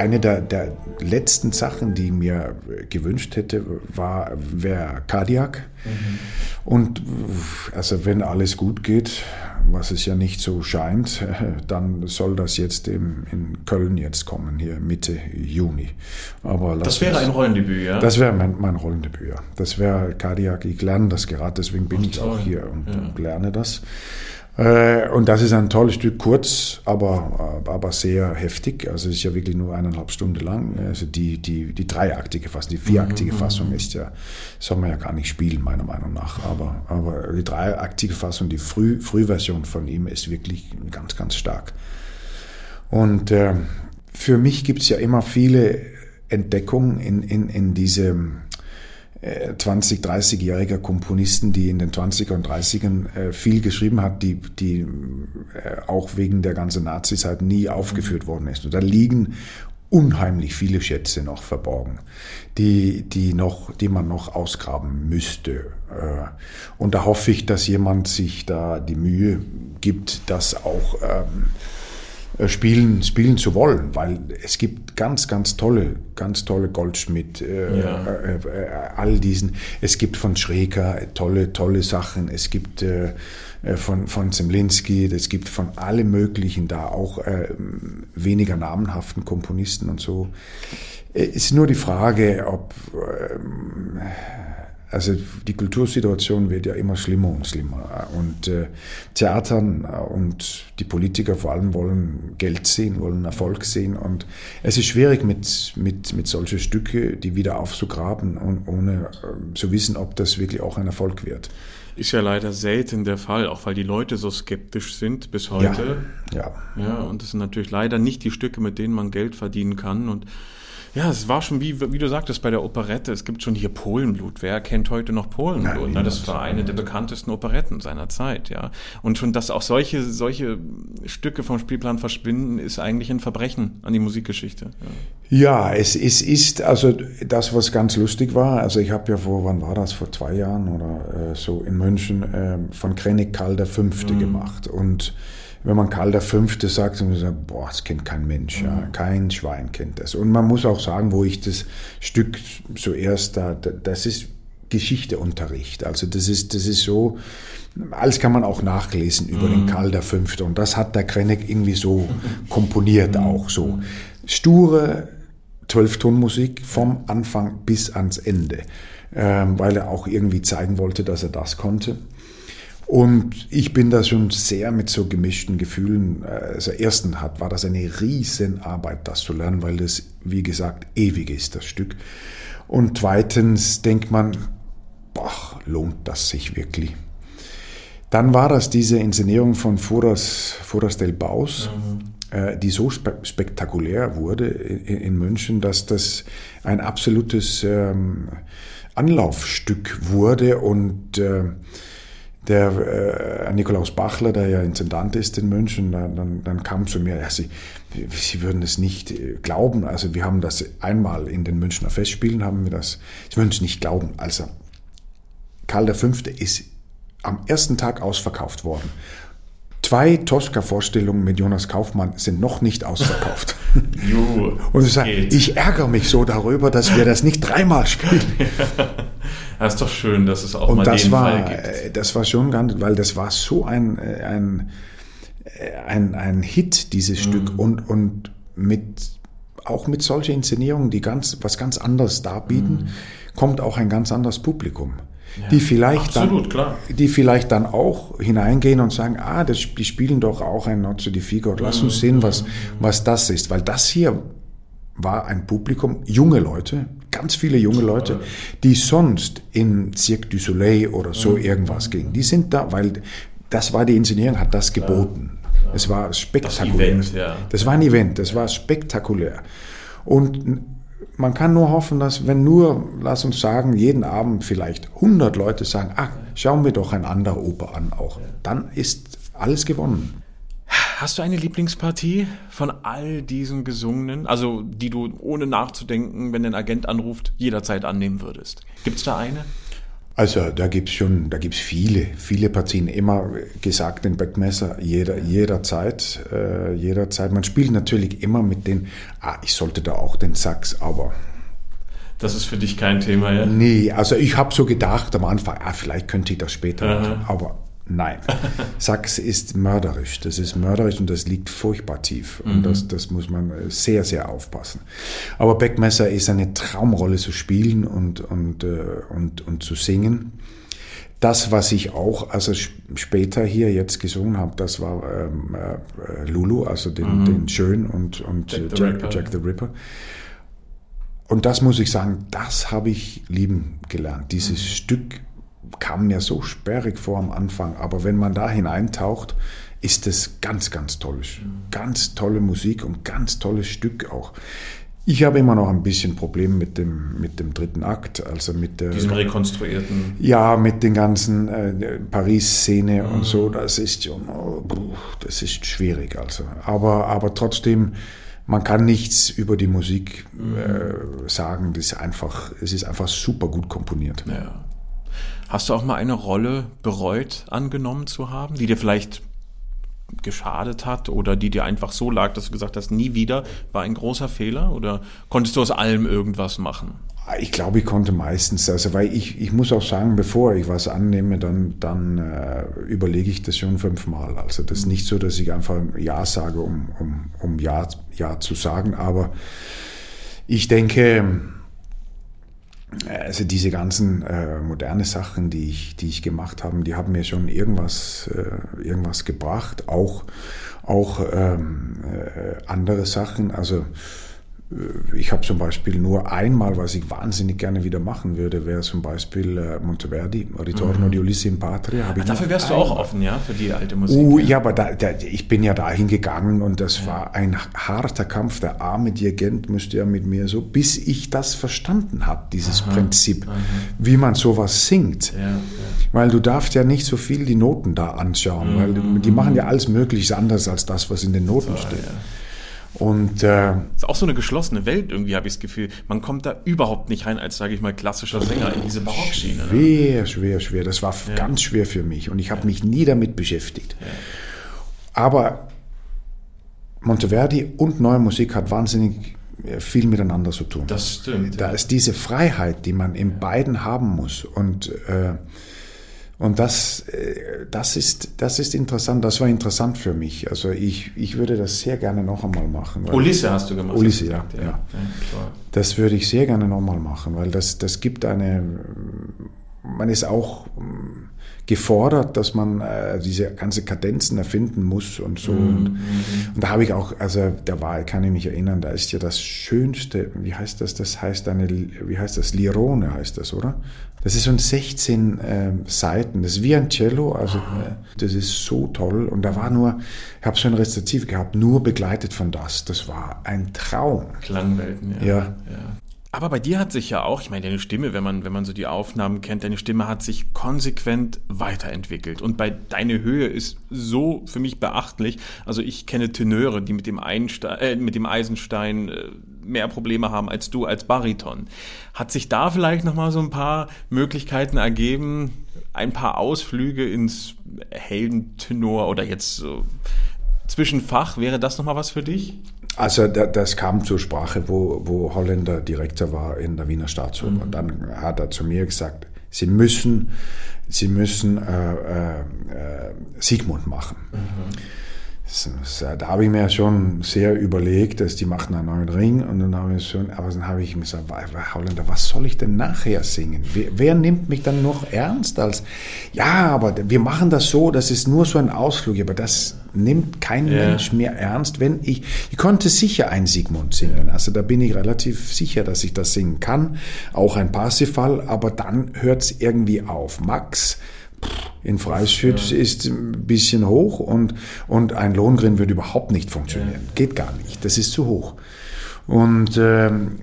eine der, der, letzten Sachen, die ich mir gewünscht hätte, war wäre Cardiac. Mhm. Und also wenn alles gut geht, was es ja nicht so scheint, dann soll das jetzt im, in Köln jetzt kommen, hier Mitte Juni. Aber das wäre uns, ein Rollendebüt, ja? Das wäre mein, mein Rollendebüt, ja. Das wäre Cardiac. Ich lerne das gerade, deswegen bin Ach, ich auch hier und, ja. und lerne das. Äh, und das ist ein tolles Stück, kurz, aber, aber sehr heftig. Also es ist ja wirklich nur eineinhalb Stunden lang. Also die, die, die dreiaktige Fassung, die vieraktige mhm. Fassung ist ja, soll man ja gar nicht spielen, meiner Meinung nach. Aber, aber die dreiaktige Fassung, die Früh, Frühversion von ihm ist wirklich ganz, ganz stark. Und äh, für mich gibt es ja immer viele Entdeckungen in, in, in diesem 20, 30-jähriger Komponisten, die in den 20er und 30ern äh, viel geschrieben hat, die, die äh, auch wegen der ganzen Nazizeit nie aufgeführt worden ist. Und da liegen unheimlich viele Schätze noch verborgen, die, die, noch, die man noch ausgraben müsste. Äh, und da hoffe ich, dass jemand sich da die Mühe gibt, das auch ähm, äh, spielen, spielen zu wollen, weil es gibt ganz, ganz tolle, ganz tolle Goldschmidt, äh, ja. äh, äh, all diesen. Es gibt von Schreker tolle, tolle Sachen. Es gibt äh, äh von, von Zemlinski, es gibt von allem Möglichen da, auch äh, weniger namenhaften Komponisten und so. Es ist nur die Frage, ob ähm, also die Kultursituation wird ja immer schlimmer und schlimmer. Und äh, Theatern äh, und die Politiker vor allem wollen Geld sehen, wollen Erfolg sehen. Und es ist schwierig, mit, mit, mit solchen Stücke die wieder aufzugraben, und, ohne äh, zu wissen, ob das wirklich auch ein Erfolg wird. Ist ja leider selten der Fall, auch weil die Leute so skeptisch sind bis heute. Ja. Ja, ja und das sind natürlich leider nicht die Stücke, mit denen man Geld verdienen kann. Und ja, es war schon wie, wie du sagtest bei der Operette. Es gibt schon hier Polenblut. Wer kennt heute noch Polenblut? Ja, das war eine der bekanntesten Operetten seiner Zeit, ja. Und schon, dass auch solche, solche Stücke vom Spielplan verschwinden, ist eigentlich ein Verbrechen an die Musikgeschichte. Ja, ja es, es ist, also das, was ganz lustig war, also ich habe ja vor, wann war das, vor zwei Jahren oder äh, so in München äh, von Krenik Karl der Fünfte mhm. gemacht. Und wenn man Karl der Fünfte sagt, dann sagt boah, das kennt kein Mensch, ja, mhm. kein Schwein kennt das. Und man muss auch sagen, wo ich das Stück zuerst da, das ist Geschichteunterricht. Also das ist, das ist so, alles kann man auch nachlesen über mhm. den Karl der Fünfte. Und das hat der Krenneck irgendwie so komponiert mhm. auch so. Sture Zwölftonmusik vom Anfang bis ans Ende, ähm, weil er auch irgendwie zeigen wollte, dass er das konnte. Und ich bin da schon sehr mit so gemischten Gefühlen. Also ersten hat, war das eine Riesenarbeit, das zu lernen, weil das, wie gesagt, ewig ist, das Stück. Und zweitens denkt man, boah, lohnt das sich wirklich? Dann war das diese Inszenierung von Furas, Furas del Baus, mhm. äh, die so spe spektakulär wurde in, in, München, dass das ein absolutes ähm, Anlaufstück wurde und äh, der äh, Nikolaus Bachler, der ja Intendant ist in München, dann, dann kam zu mir, ja, Sie, Sie würden es nicht äh, glauben. Also wir haben das einmal in den Münchner Festspielen, haben wir das, Sie würden es nicht glauben. Also Karl V. ist am ersten Tag ausverkauft worden. Zwei Tosca-Vorstellungen mit Jonas Kaufmann sind noch nicht ausverkauft. jo, und ich, sage, ich ärgere mich so darüber, dass wir das nicht dreimal spielen. Das ist doch schön, dass es auch und mal das den war, Fall gibt. Äh, das war schon ganz, weil das war so ein, äh, ein, äh, ein, ein Hit, dieses mhm. Stück. Und, und mit, auch mit solchen Inszenierungen, die ganz, was ganz anderes darbieten, mhm. kommt auch ein ganz anderes Publikum die, vielleicht absolut, dann, klar. die vielleicht dann auch hineingehen und sagen, ah, das, die spielen doch auch ein Not to the Figure. Lass uns sehen, was, was das ist. Weil das hier war ein Publikum, junge Leute, ganz viele junge Leute, die sonst in Cirque du Soleil oder so irgendwas gingen. Die sind da, weil das war die Inszenierung, hat das geboten. Es war spektakulär. Das, Event, ja. das war ein Event, das war spektakulär. Und man kann nur hoffen, dass wenn nur, lass uns sagen, jeden Abend vielleicht 100 Leute sagen, ach, schauen wir doch ein anderer Oper an auch, dann ist alles gewonnen. Hast du eine Lieblingspartie von all diesen gesungenen, also die du ohne nachzudenken, wenn ein Agent anruft, jederzeit annehmen würdest? Gibt es da eine? Also da gibt's schon, da gibt's viele, viele Partien. Immer gesagt den Backmesser, jeder, jederzeit, äh, jederzeit. Man spielt natürlich immer mit den, ah, ich sollte da auch den Sax, aber das ist für dich kein Thema, ja? Nee, also ich habe so gedacht am Anfang, ah, vielleicht könnte ich das später machen, aber Nein. Sax ist mörderisch. Das ist mörderisch und das liegt furchtbar tief. Und mhm. das, das muss man äh, sehr, sehr aufpassen. Aber Beckmesser ist eine Traumrolle zu spielen und, und, äh, und, und zu singen. Das, was ich auch, also später hier jetzt gesungen habe, das war ähm, äh, Lulu, also den, mhm. den Schön und, und Jack, the Jack, Jack the Ripper. Und das muss ich sagen, das habe ich lieben gelernt. Dieses mhm. Stück kam mir so sperrig vor am Anfang, aber wenn man da hineintaucht, ist das ganz, ganz toll. Ganz tolle Musik und ganz tolles Stück auch. Ich habe immer noch ein bisschen Problem mit dem, mit dem dritten Akt, also mit der. Diesen rekonstruierten. Ja, mit den ganzen äh, Paris-Szene mhm. und so, das ist schon, oh, das ist schwierig, also. Aber, aber trotzdem, man kann nichts über die Musik äh, sagen, das ist einfach, es ist einfach super gut komponiert. Ja. Hast du auch mal eine Rolle bereut angenommen zu haben, die dir vielleicht geschadet hat oder die dir einfach so lag, dass du gesagt hast, nie wieder, war ein großer Fehler oder konntest du aus allem irgendwas machen? Ich glaube, ich konnte meistens, also weil ich, ich muss auch sagen, bevor ich was annehme, dann, dann äh, überlege ich das schon fünfmal. Also das ist nicht so, dass ich einfach Ja sage, um, um, um ja, ja zu sagen, aber ich denke, also diese ganzen äh, moderne Sachen, die ich, die ich gemacht habe, die haben mir schon irgendwas, äh, irgendwas gebracht. Auch, auch ähm, äh, andere Sachen. Also ich habe zum Beispiel nur einmal, was ich wahnsinnig gerne wieder machen würde, wäre zum Beispiel äh, Monteverdi, Ritorno mhm. di Ulisse in Patria. Ach, dafür wärst du auch offen, ja, für die alte Musik. Uh, ja, aber da, da, ich bin ja dahin gegangen und das ja. war ein harter Kampf. Der arme Dirigent musste ja mit mir so, bis ich das verstanden habe, dieses aha, Prinzip, aha. wie man sowas singt. Ja, ja. Weil du darfst ja nicht so viel die Noten da anschauen, mhm. weil die machen ja alles Mögliche anders als das, was in den Noten so, steht. Und äh, ist auch so eine geschlossene Welt irgendwie, habe ich das Gefühl. Man kommt da überhaupt nicht rein als, sage ich mal, klassischer Sänger in diese Barockschiene. Ne? Schwer, ne? schwer, schwer. Das war ja. ganz schwer für mich und ich habe ja. mich nie damit beschäftigt. Ja. Aber Monteverdi und neue Musik hat wahnsinnig äh, viel miteinander zu tun. Das stimmt. Da ist diese Freiheit, die man in beiden haben muss und äh, und das, äh, das, ist, das ist interessant, das war interessant für mich. Also ich, ich würde das sehr gerne noch einmal machen. Ulisse hast du gemacht. Ulisse, ja. ja. ja. das würde ich sehr gerne noch einmal machen, weil das, das gibt eine, man ist auch gefordert, dass man äh, diese ganze Kadenzen erfinden muss und so. Mhm. Und, und, da habe ich auch, also da war, kann ich mich erinnern, da ist ja das Schönste, wie heißt das? Das heißt eine, wie heißt das? Lirone heißt das, oder? Das ist so ein 16 äh, Seiten. Das ist wie ein Cello. Also äh, das ist so toll. Und da war nur, ich habe so ein Rezitativ gehabt, nur begleitet von das. Das war ein Traum. Klangwelten, ja. ja. ja. Aber bei dir hat sich ja auch, ich meine, deine Stimme, wenn man, wenn man so die Aufnahmen kennt, deine Stimme hat sich konsequent weiterentwickelt. Und bei deine Höhe ist so für mich beachtlich. Also ich kenne Tenöre, die mit dem, Einstein, äh, mit dem Eisenstein äh, mehr Probleme haben als du als Bariton. Hat sich da vielleicht nochmal so ein paar Möglichkeiten ergeben, ein paar Ausflüge ins Heldentenor oder jetzt so Zwischenfach, wäre das nochmal was für dich? Also das kam zur Sprache, wo, wo Holländer Direktor war in der Wiener Staatsoper. Mhm. Und dann hat er zu mir gesagt, Sie müssen, Sie müssen äh, äh Sigmund machen. Mhm. Da habe ich mir schon sehr überlegt, dass die machen einen neuen Ring und dann habe ich schon, aber dann habe ich mir gesagt, Holländer, was soll ich denn nachher singen? Wer, wer, nimmt mich dann noch ernst als, ja, aber wir machen das so, das ist nur so ein Ausflug, aber das nimmt kein ja. Mensch mehr ernst, wenn ich, ich konnte sicher ein Sigmund singen, also da bin ich relativ sicher, dass ich das singen kann, auch ein Parsifal, aber dann hört es irgendwie auf. Max, in Freischütz ja. ist ein bisschen hoch und, und ein Lohngrin würde überhaupt nicht funktionieren. Ja. Geht gar nicht. Das ist zu hoch. Und ähm,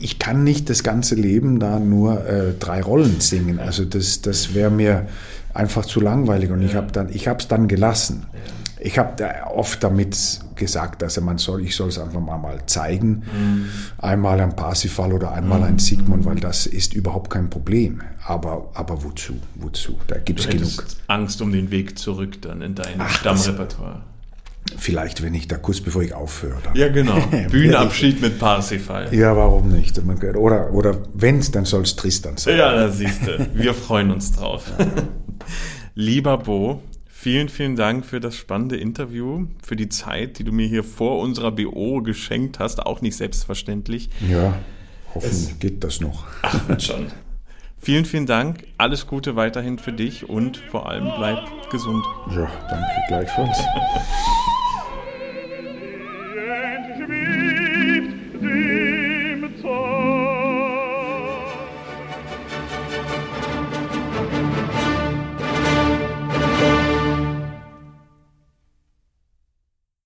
ich kann nicht das ganze Leben da nur äh, drei Rollen singen. Also das, das wäre mir einfach zu langweilig und ja. ich habe dann, ich habe es dann gelassen. Ich habe oft damit gesagt, also man soll, ich soll es einfach mal, mal zeigen. Mhm. Einmal ein Parsifal oder einmal mhm. ein Sigmund, weil das ist überhaupt kein Problem. Aber, aber wozu? Wozu? Da gibt es genug. Angst um den Weg zurück dann in dein Ach, Stammrepertoire. Vielleicht, wenn ich da kurz bevor ich aufhöre. Dann. Ja, genau. Bühnenabschied mit Parsifal. Ja, warum nicht? Oder, oder wenn es, dann soll es Tristan sein. Ja, da siehst du. Wir freuen uns drauf. Lieber Bo, Vielen, vielen Dank für das spannende Interview, für die Zeit, die du mir hier vor unserer BO geschenkt hast. Auch nicht selbstverständlich. Ja, hoffentlich geht das noch. Ach, schon. Vielen, vielen Dank. Alles Gute weiterhin für dich und vor allem bleib gesund. Ja, danke gleichfalls.